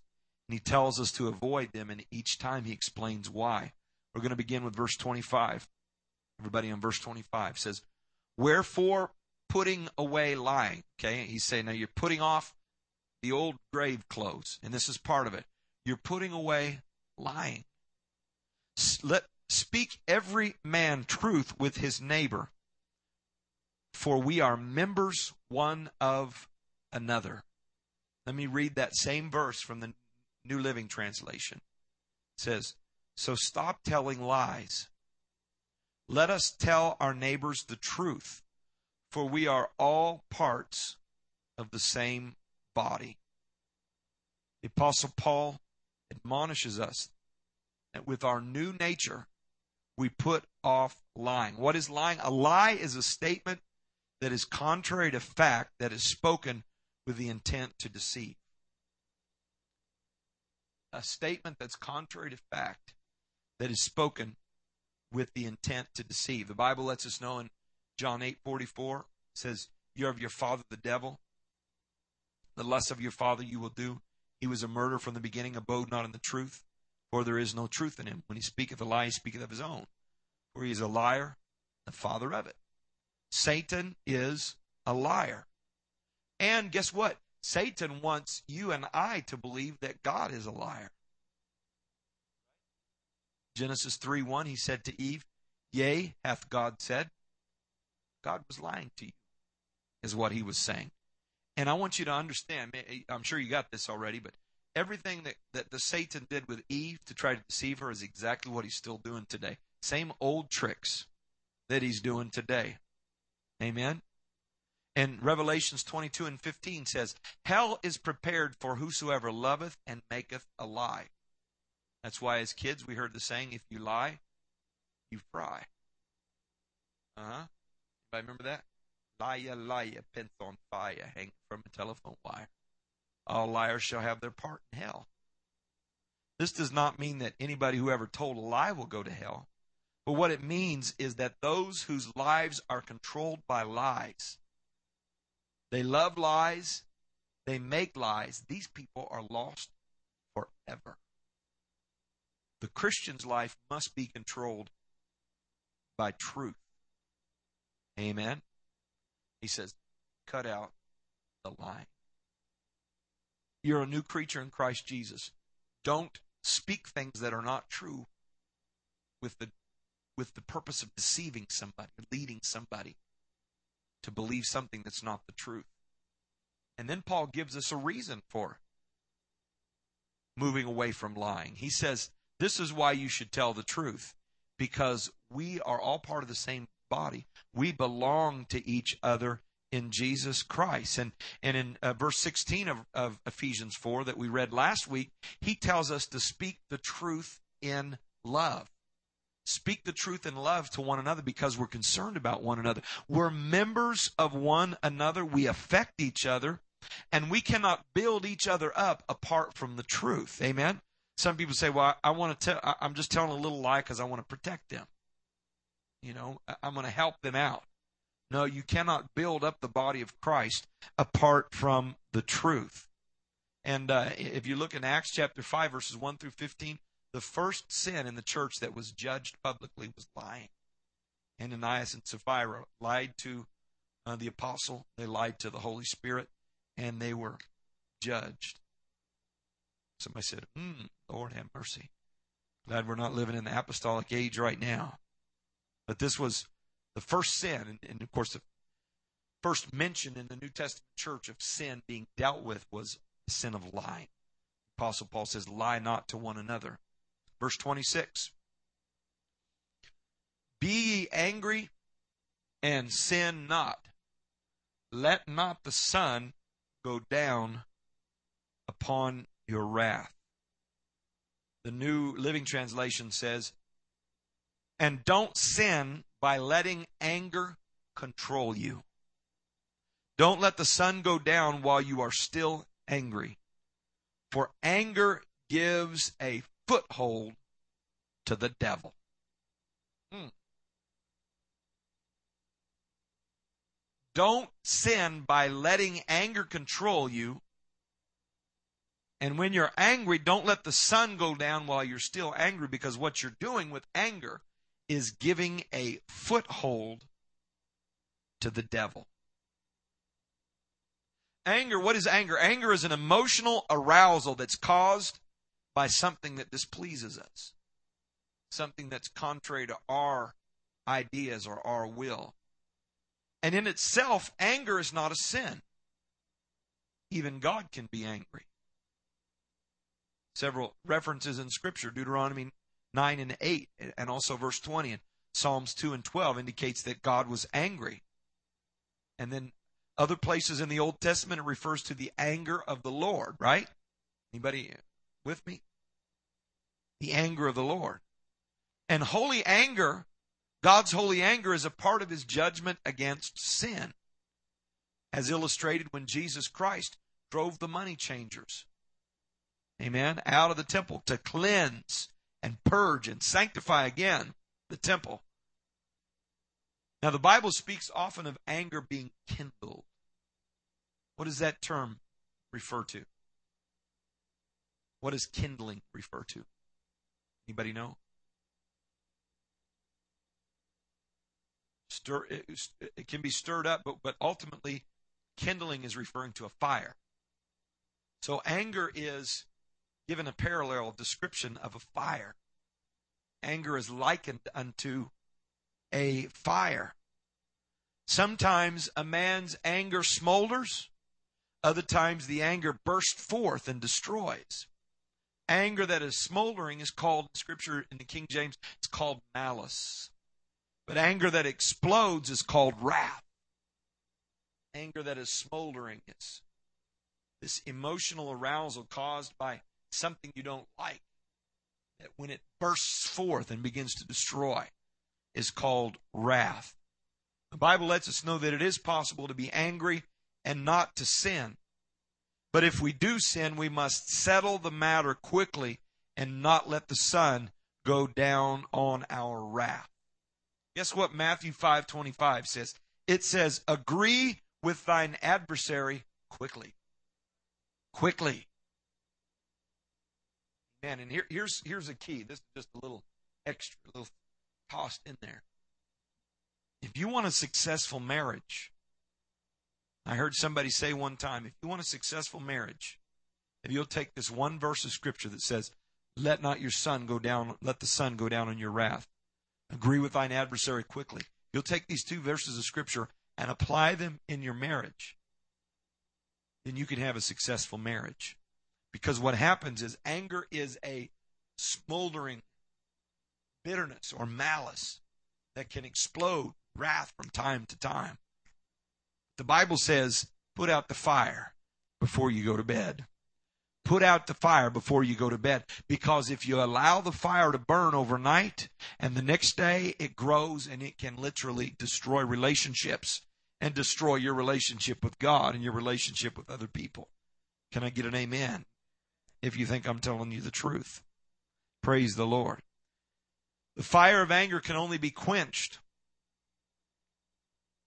and he tells us to avoid them, and each time he explains why. We're going to begin with verse 25. Everybody on verse 25 says, Wherefore putting away lying. Okay, he's saying now you're putting off the old grave clothes, and this is part of it. You're putting away lying. Let speak every man truth with his neighbor, for we are members one of another. Let me read that same verse from the New Living Translation. It says, So stop telling lies. Let us tell our neighbors the truth, for we are all parts of the same body. The Apostle Paul admonishes us that with our new nature, we put off lying. What is lying? A lie is a statement that is contrary to fact that is spoken with the intent to deceive. A statement that's contrary to fact that is spoken with the intent to deceive. The Bible lets us know in John 8:44 says, "You're of your father the devil. The lust of your father you will do. He was a murderer from the beginning, abode not in the truth, for there is no truth in him. When he speaketh a lie, he speaketh of his own, for he is a liar, the father of it. Satan is a liar. And guess what? Satan wants you and I to believe that God is a liar. Genesis 3 1, he said to Eve, Yea, hath God said. God was lying to you, is what he was saying. And I want you to understand, I'm sure you got this already, but everything that, that the Satan did with Eve to try to deceive her is exactly what he's still doing today. Same old tricks that he's doing today. Amen. And Revelations 22 and 15 says, Hell is prepared for whosoever loveth and maketh a lie. That's why as kids we heard the saying, if you lie, you fry. Uh huh. Anybody remember that? Liar, liar, pence on fire, hang from a telephone wire. All liars shall have their part in hell. This does not mean that anybody who ever told a lie will go to hell. But what it means is that those whose lives are controlled by lies, they love lies, they make lies, these people are lost forever. The Christian's life must be controlled by truth. Amen. He says, cut out the lying. You're a new creature in Christ Jesus. Don't speak things that are not true with the with the purpose of deceiving somebody, leading somebody to believe something that's not the truth. And then Paul gives us a reason for moving away from lying. He says, This is why you should tell the truth, because we are all part of the same body. We belong to each other in Jesus Christ. And, and in uh, verse 16 of, of Ephesians 4 that we read last week, he tells us to speak the truth in love. Speak the truth in love to one another because we're concerned about one another. We're members of one another. We affect each other and we cannot build each other up apart from the truth. Amen. Some people say, well, I, I want to tell, I'm just telling a little lie because I want to protect them. You know, I'm going to help them out. No, you cannot build up the body of Christ apart from the truth. And uh, if you look in Acts chapter 5, verses 1 through 15, the first sin in the church that was judged publicly was lying. Ananias and Sapphira lied to uh, the apostle, they lied to the Holy Spirit, and they were judged. Somebody said, hmm, Lord have mercy. Glad we're not living in the apostolic age right now. But this was the first sin, and, and of course, the first mention in the New Testament church of sin being dealt with was the sin of lying. Apostle Paul says, Lie not to one another. Verse 26 Be ye angry and sin not. Let not the sun go down upon your wrath. The New Living Translation says, And don't sin by letting anger control you. Don't let the sun go down while you are still angry. For anger gives a foothold to the devil. Hmm. Don't sin by letting anger control you. And when you're angry, don't let the sun go down while you're still angry because what you're doing with anger is giving a foothold to the devil. Anger, what is anger? Anger is an emotional arousal that's caused by something that displeases us, something that's contrary to our ideas or our will. And in itself, anger is not a sin. Even God can be angry. Several references in Scripture, Deuteronomy 9 and 8, and also verse 20 and Psalms 2 and 12 indicates that God was angry. And then other places in the Old Testament it refers to the anger of the Lord, right? Anybody with me? The anger of the Lord. And holy anger, God's holy anger is a part of his judgment against sin. As illustrated when Jesus Christ drove the money changers. Amen. Out of the temple to cleanse and purge and sanctify again the temple. Now, the Bible speaks often of anger being kindled. What does that term refer to? What does kindling refer to? Anybody know? Stir, it, can be stirred up, but, but ultimately, kindling is referring to a fire. So anger is given a parallel description of a fire. Anger is likened unto a fire. Sometimes a man's anger smolders, other times the anger bursts forth and destroys. Anger that is smoldering is called, in Scripture in the King James, it's called malice. But anger that explodes is called wrath. Anger that is smoldering is this emotional arousal caused by something you don't like. That when it bursts forth and begins to destroy is called wrath. The Bible lets us know that it is possible to be angry and not to sin. But if we do sin, we must settle the matter quickly and not let the sun go down on our wrath. Guess what Matthew 5:25 says? It says, "Agree with thine adversary quickly." Quickly. Man, and here, here's here's a key. This is just a little extra, a little tossed in there. If you want a successful marriage, I heard somebody say one time, if you want a successful marriage, if you'll take this one verse of scripture that says, let not your sun go down, let the sun go down on your wrath. Agree with thine adversary quickly. You'll take these two verses of scripture and apply them in your marriage. Then you can have a successful marriage. Because what happens is anger is a smoldering bitterness or malice that can explode wrath from time to time. The Bible says, put out the fire before you go to bed. Put out the fire before you go to bed. Because if you allow the fire to burn overnight and the next day it grows and it can literally destroy relationships and destroy your relationship with God and your relationship with other people. Can I get an amen? If you think I'm telling you the truth. Praise the Lord. The fire of anger can only be quenched.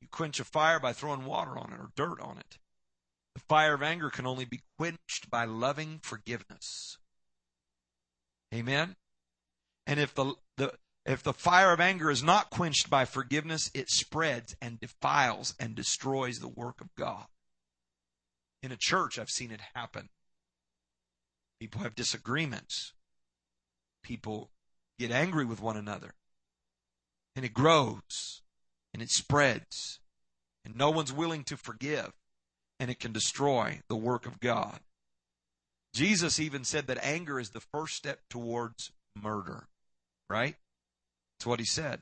You quench a fire by throwing water on it or dirt on it. The fire of anger can only be quenched by loving forgiveness. Amen. And if the, the if the fire of anger is not quenched by forgiveness, it spreads and defiles and destroys the work of God. In a church, I've seen it happen. People have disagreements. People get angry with one another. And it grows and it spreads. And no one's willing to forgive. And it can destroy the work of God. Jesus even said that anger is the first step towards murder. Right? That's what he said.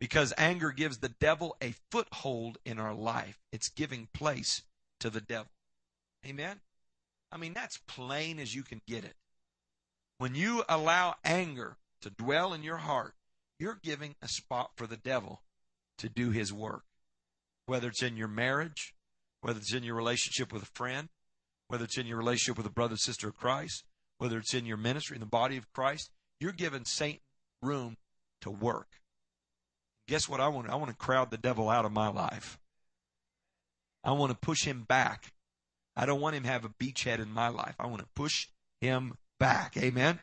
Because anger gives the devil a foothold in our life. It's giving place to the devil. Amen? I mean, that's plain as you can get it. When you allow anger to dwell in your heart, you're giving a spot for the devil to do his work. Whether it's in your marriage, whether it's in your relationship with a friend, whether it's in your relationship with a brother, sister of Christ, whether it's in your ministry, in the body of Christ, you're giving Satan room to work. Guess what I want? I want to crowd the devil out of my life. I want to push him back. I don't want him to have a beachhead in my life. I want to push him back. Amen.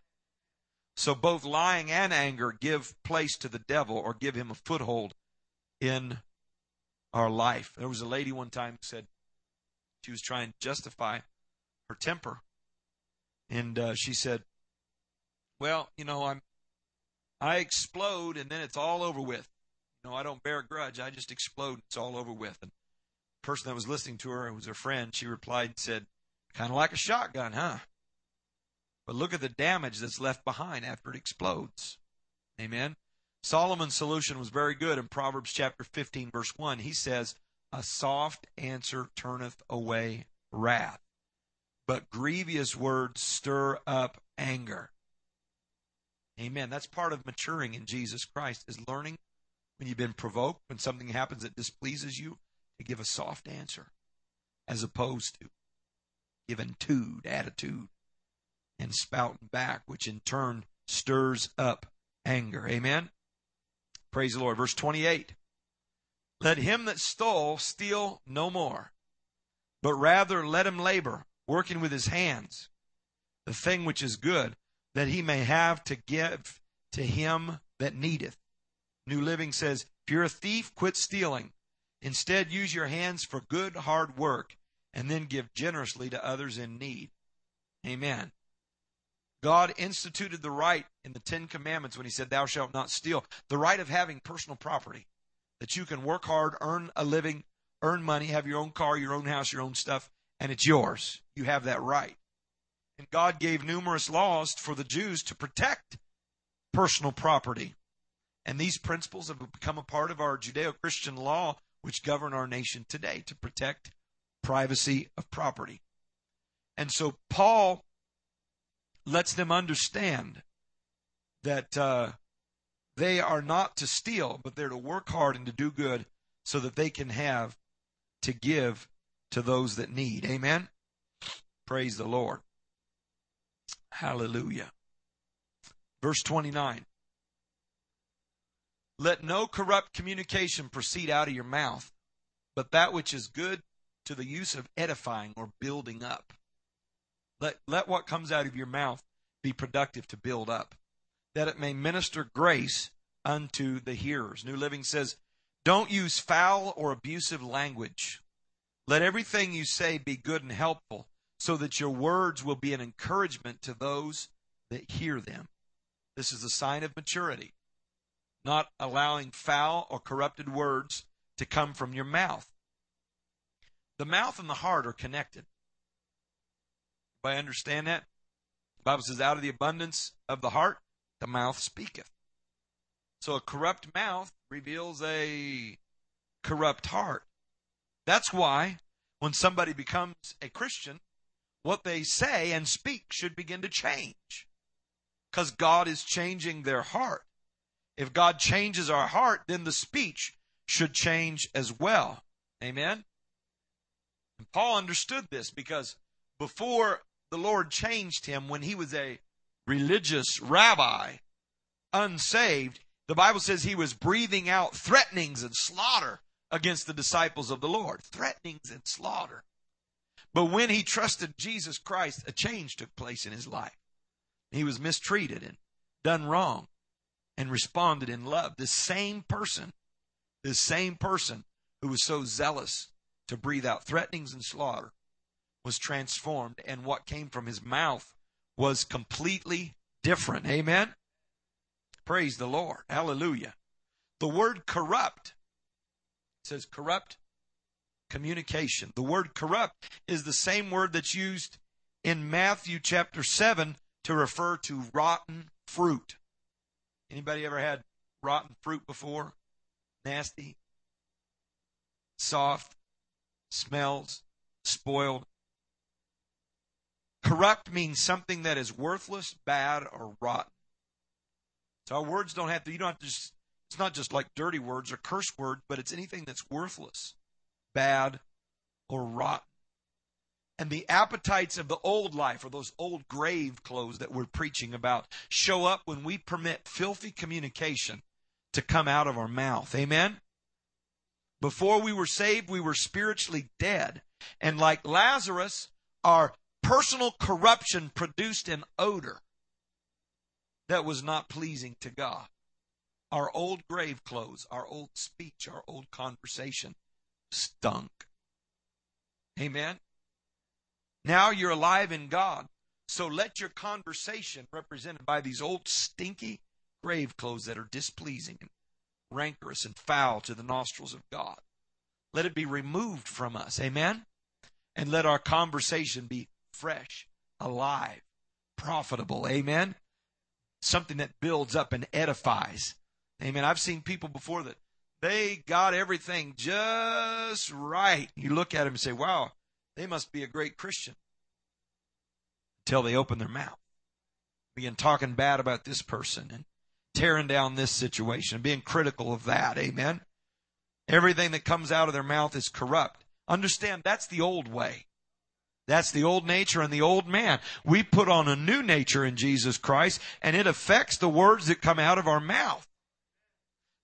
So both lying and anger give place to the devil or give him a foothold in our life. There was a lady one time who said she was trying to justify her temper. And uh, she said, "Well, you know, I'm I explode and then it's all over with. You know, I don't bear a grudge. I just explode. And it's all over with." And person that was listening to her, was her friend, she replied and said, "Kind of like a shotgun, huh?" But look at the damage that's left behind after it explodes. Amen. Solomon's solution was very good in Proverbs chapter 15 verse 1. He says, "A soft answer turneth away wrath, but grievous words stir up anger." Amen. That's part of maturing in Jesus Christ is learning when you've been provoked, when something happens that displeases you, to give a soft answer as opposed to giving tude attitude and spouting back, which in turn stirs up anger. Amen. Praise the Lord. Verse 28. Let him that stole steal no more, but rather let him labor, working with his hands, the thing which is good, that he may have to give to him that needeth. New Living says, if you're a thief, quit stealing. Instead, use your hands for good, hard work, and then give generously to others in need. Amen. God instituted the right in the Ten Commandments when He said, Thou shalt not steal, the right of having personal property, that you can work hard, earn a living, earn money, have your own car, your own house, your own stuff, and it's yours. You have that right. And God gave numerous laws for the Jews to protect personal property. And these principles have become a part of our Judeo Christian law, which govern our nation today to protect privacy of property. And so Paul lets them understand that uh, they are not to steal, but they're to work hard and to do good so that they can have to give to those that need. Amen? Praise the Lord. Hallelujah. Verse 29. Let no corrupt communication proceed out of your mouth, but that which is good to the use of edifying or building up let, let what comes out of your mouth be productive to build up, that it may minister grace unto the hearers. New Living says, Don't use foul or abusive language. Let everything you say be good and helpful, so that your words will be an encouragement to those that hear them. This is a sign of maturity, not allowing foul or corrupted words to come from your mouth. The mouth and the heart are connected. I understand that? The Bible says, out of the abundance of the heart, the mouth speaketh. So a corrupt mouth reveals a corrupt heart. That's why when somebody becomes a Christian, what they say and speak should begin to change. Because God is changing their heart. If God changes our heart, then the speech should change as well. Amen? And Paul understood this because before the Lord changed him when he was a religious rabbi, unsaved. The Bible says he was breathing out threatenings and slaughter against the disciples of the Lord. Threatenings and slaughter. But when he trusted Jesus Christ, a change took place in his life. He was mistreated and done wrong and responded in love. This same person, this same person who was so zealous to breathe out threatenings and slaughter, was transformed and what came from his mouth was completely different. Amen. Praise the Lord. Hallelujah. The word corrupt says corrupt communication. The word corrupt is the same word that's used in Matthew chapter 7 to refer to rotten fruit. Anybody ever had rotten fruit before? Nasty, soft, smells, spoiled. Corrupt means something that is worthless, bad, or rotten. So our words don't have to, you don't have to just, it's not just like dirty words or curse words, but it's anything that's worthless, bad, or rotten. And the appetites of the old life, or those old grave clothes that we're preaching about, show up when we permit filthy communication to come out of our mouth. Amen? Before we were saved, we were spiritually dead. And like Lazarus, our personal corruption produced an odor that was not pleasing to God. Our old grave clothes, our old speech, our old conversation stunk. Amen. Now you're alive in God. So let your conversation, represented by these old stinky grave clothes that are displeasing and rancorous and foul to the nostrils of God, let it be removed from us. Amen? And let our conversation be fresh, alive, profitable. Amen? Something that builds up and edifies. Amen. I've seen people before that they got everything just right. You look at them and say, wow, they must be a great Christian. Until they open their mouth, begin talking bad about this person and tearing down this situation, being critical of that. Amen. Everything that comes out of their mouth is corrupt. Understand that's the old way. That's the old nature and the old man. We put on a new nature in Jesus Christ and it affects the words that come out of our mouth.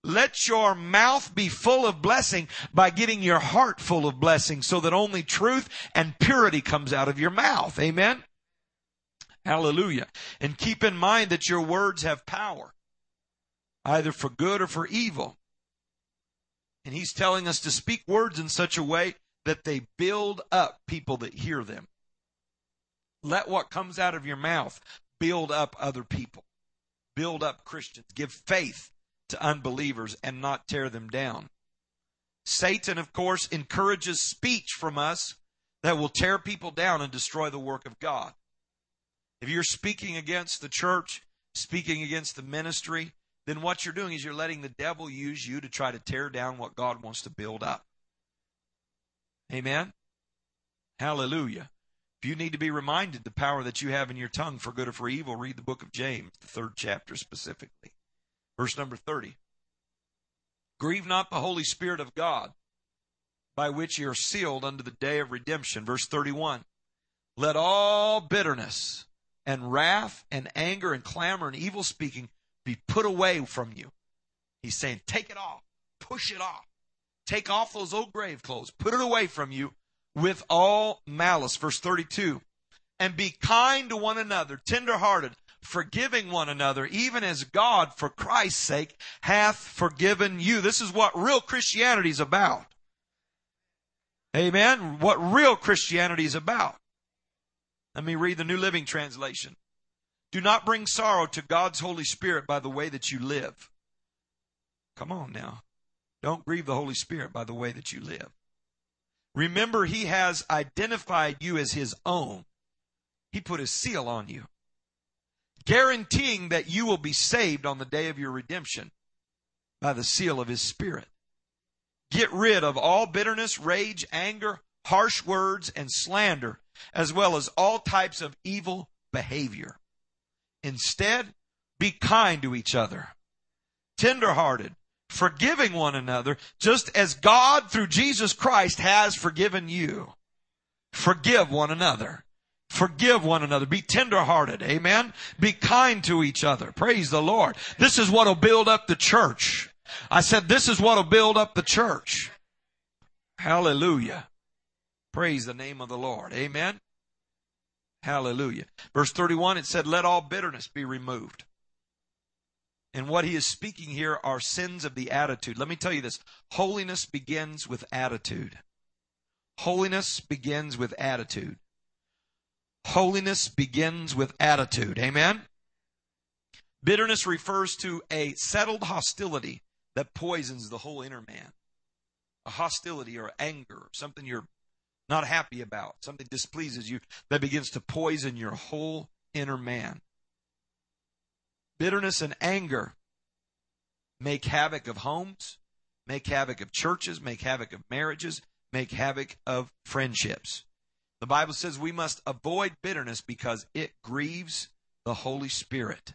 Let your mouth be full of blessing by getting your heart full of blessing so that only truth and purity comes out of your mouth. Amen. Hallelujah. And keep in mind that your words have power, either for good or for evil. And he's telling us to speak words in such a way that they build up people that hear them. Let what comes out of your mouth build up other people, build up Christians, give faith to unbelievers and not tear them down. Satan, of course, encourages speech from us that will tear people down and destroy the work of God. If you're speaking against the church, speaking against the ministry, then what you're doing is you're letting the devil use you to try to tear down what God wants to build up. Amen? Hallelujah. If you need to be reminded the power that you have in your tongue for good or for evil, read the book of James, the third chapter specifically. Verse number 30. Grieve not the Holy Spirit of God, by which ye are sealed unto the day of redemption. Verse 31. Let all bitterness and wrath and anger and clamor and evil speaking be put away from you. He's saying, take it off, push it off, take off those old grave clothes, put it away from you with all malice. Verse 32. And be kind to one another, tenderhearted, forgiving one another, even as God, for Christ's sake, hath forgiven you. This is what real Christianity is about. Amen. What real Christianity is about. Let me read the New Living Translation. Do not bring sorrow to God's Holy Spirit by the way that you live. Come on now. Don't grieve the Holy Spirit by the way that you live. Remember, He has identified you as His own. He put His seal on you guaranteeing that you will be saved on the day of your redemption by the seal of his spirit. Get rid of all bitterness, rage, anger, harsh words, and slander, as well as all types of evil behavior. Instead, be kind to each other, tenderhearted, forgiving one another, just as God through Jesus Christ has forgiven you. Forgive one another. Forgive one another. Be tenderhearted. Amen. Be kind to each other. Praise the Lord. This is what will build up the church. I said this is what will build up the church. Hallelujah. Praise the name of the Lord. Amen. Hallelujah. Verse 31, it said, let all bitterness be removed. And what he is speaking here are sins of the attitude. Let me tell you this. Holiness begins with attitude. Holiness begins with attitude. Holiness begins with attitude. Amen? Bitterness refers to a settled hostility that poisons the whole inner man. A hostility or anger, something you're not happy about, something displeases you that begins to poison your whole inner man. Bitterness and anger make havoc of homes, make havoc of churches, make havoc of marriages, make havoc of friendships. The Bible says we must avoid bitterness because it grieves the Holy Spirit.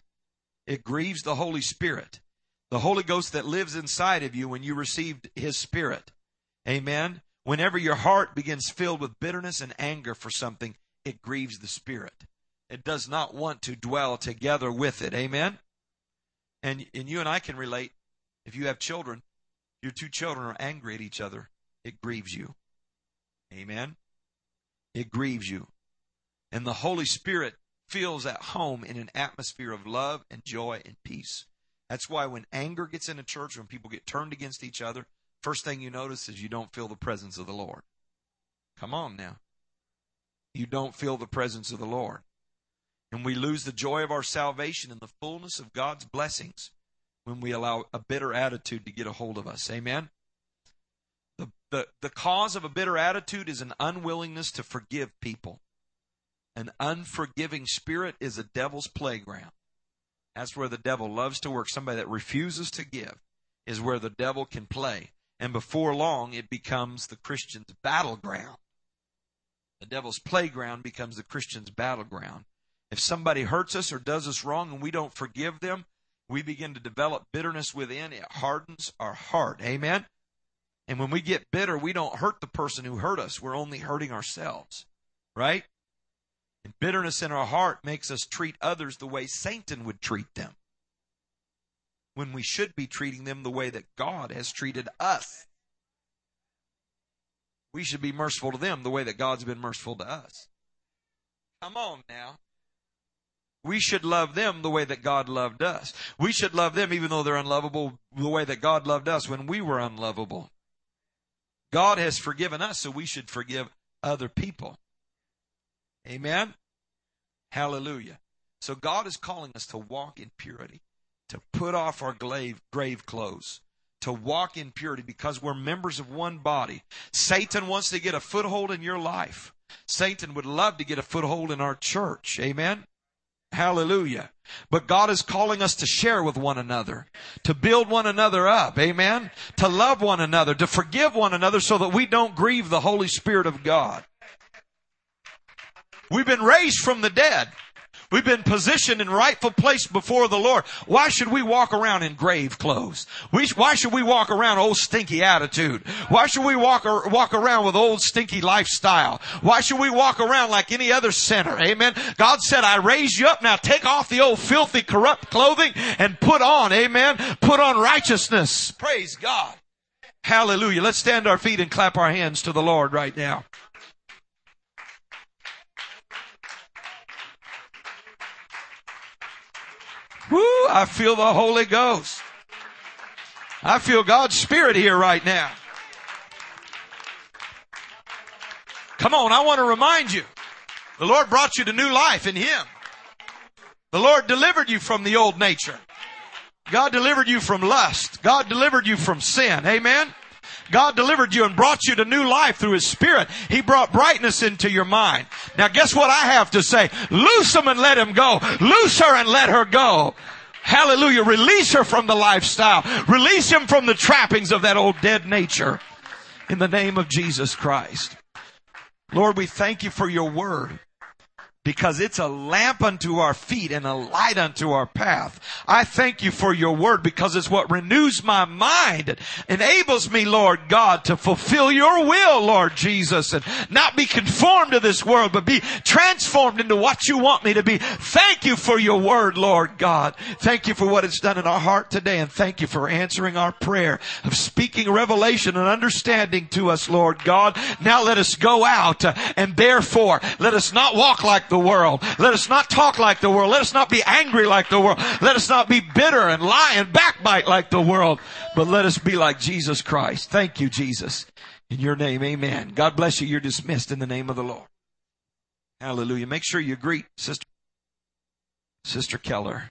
It grieves the Holy Spirit. The Holy Ghost that lives inside of you when you received His Spirit. Amen. Whenever your heart begins filled with bitterness and anger for something, it grieves the Spirit. It does not want to dwell together with it. Amen. And, and you and I can relate. If you have children, your two children are angry at each other, it grieves you. Amen it grieves you. And the Holy Spirit feels at home in an atmosphere of love and joy and peace. That's why when anger gets in a church, when people get turned against each other, first thing you notice is you don't feel the presence of the Lord. Come on now. You don't feel the presence of the Lord. And we lose the joy of our salvation and the fullness of God's blessings when we allow a bitter attitude to get a hold of us. Amen? The, the, cause of a bitter attitude is an unwillingness to forgive people. An unforgiving spirit is a devil's playground. That's where the devil loves to work. Somebody that refuses to give is where the devil can play. And before long, it becomes the Christian's battleground. The devil's playground becomes the Christian's battleground. If somebody hurts us or does us wrong and we don't forgive them, we begin to develop bitterness within. It hardens our heart. Amen? And when we get bitter, we don't hurt the person who hurt us. We're only hurting ourselves. Right? And bitterness in our heart makes us treat others the way Satan would treat them. When we should be treating them the way that God has treated us. We should be merciful to them the way that God's been merciful to us. Come on now. We should love them the way that God loved us. We should love them even though they're unlovable the way that God loved us when we were unlovable. God has forgiven us, so we should forgive other people. Amen? Hallelujah. So God is calling us to walk in purity, to put off our grave, grave clothes, to walk in purity because we're members of one body. Satan wants to get a foothold in your life. Satan would love to get a foothold in our church. Amen? Hallelujah. But God is calling us to share with one another, to build one another up. Amen. To love one another, to forgive one another so that we don't grieve the Holy Spirit of God. We've been raised from the dead. We've been positioned in rightful place before the Lord. Why should we walk around in grave clothes? We, why should we walk around old stinky attitude? Why should we walk, walk around with old stinky lifestyle? Why should we walk around like any other sinner? Amen. God said, I raise you up. Now take off the old filthy, corrupt clothing and put on, amen, put on righteousness. Praise God. Hallelujah. Let's stand our feet and clap our hands to the Lord right now. Woo, I feel the Holy Ghost. I feel God's Spirit here right now. Come on, I want to remind you. The Lord brought you to new life in Him. The Lord delivered you from the old nature. God delivered you from lust. God delivered you from sin. Amen. God delivered you and brought you to new life through His Spirit. He brought brightness into your mind. Now guess what I have to say? Loose him and let him go. Loose her and let her go. Hallelujah. Release her from the lifestyle. Release him from the trappings of that old dead nature. In the name of Jesus Christ. Lord, we thank you for your word because it's a lamp unto our feet and a light unto our path. I thank you for your word because it's what renews my mind and enables me, Lord God, to fulfill your will, Lord Jesus, and not be conformed to this world, but be transformed into what you want me to be. Thank you for your word, Lord God. Thank you for what it's done in our heart today and thank you for answering our prayer of speaking revelation and understanding to us, Lord God. Now let us go out uh, and therefore let us not walk like the world. Let us not talk like the world. Let us not be angry like the world. Let us not be bitter and lie and backbite like the world. But let us be like Jesus Christ. Thank you, Jesus. In your name, amen. God bless you. You're dismissed in the name of the Lord. Hallelujah. Make sure you greet Sister, Sister Keller.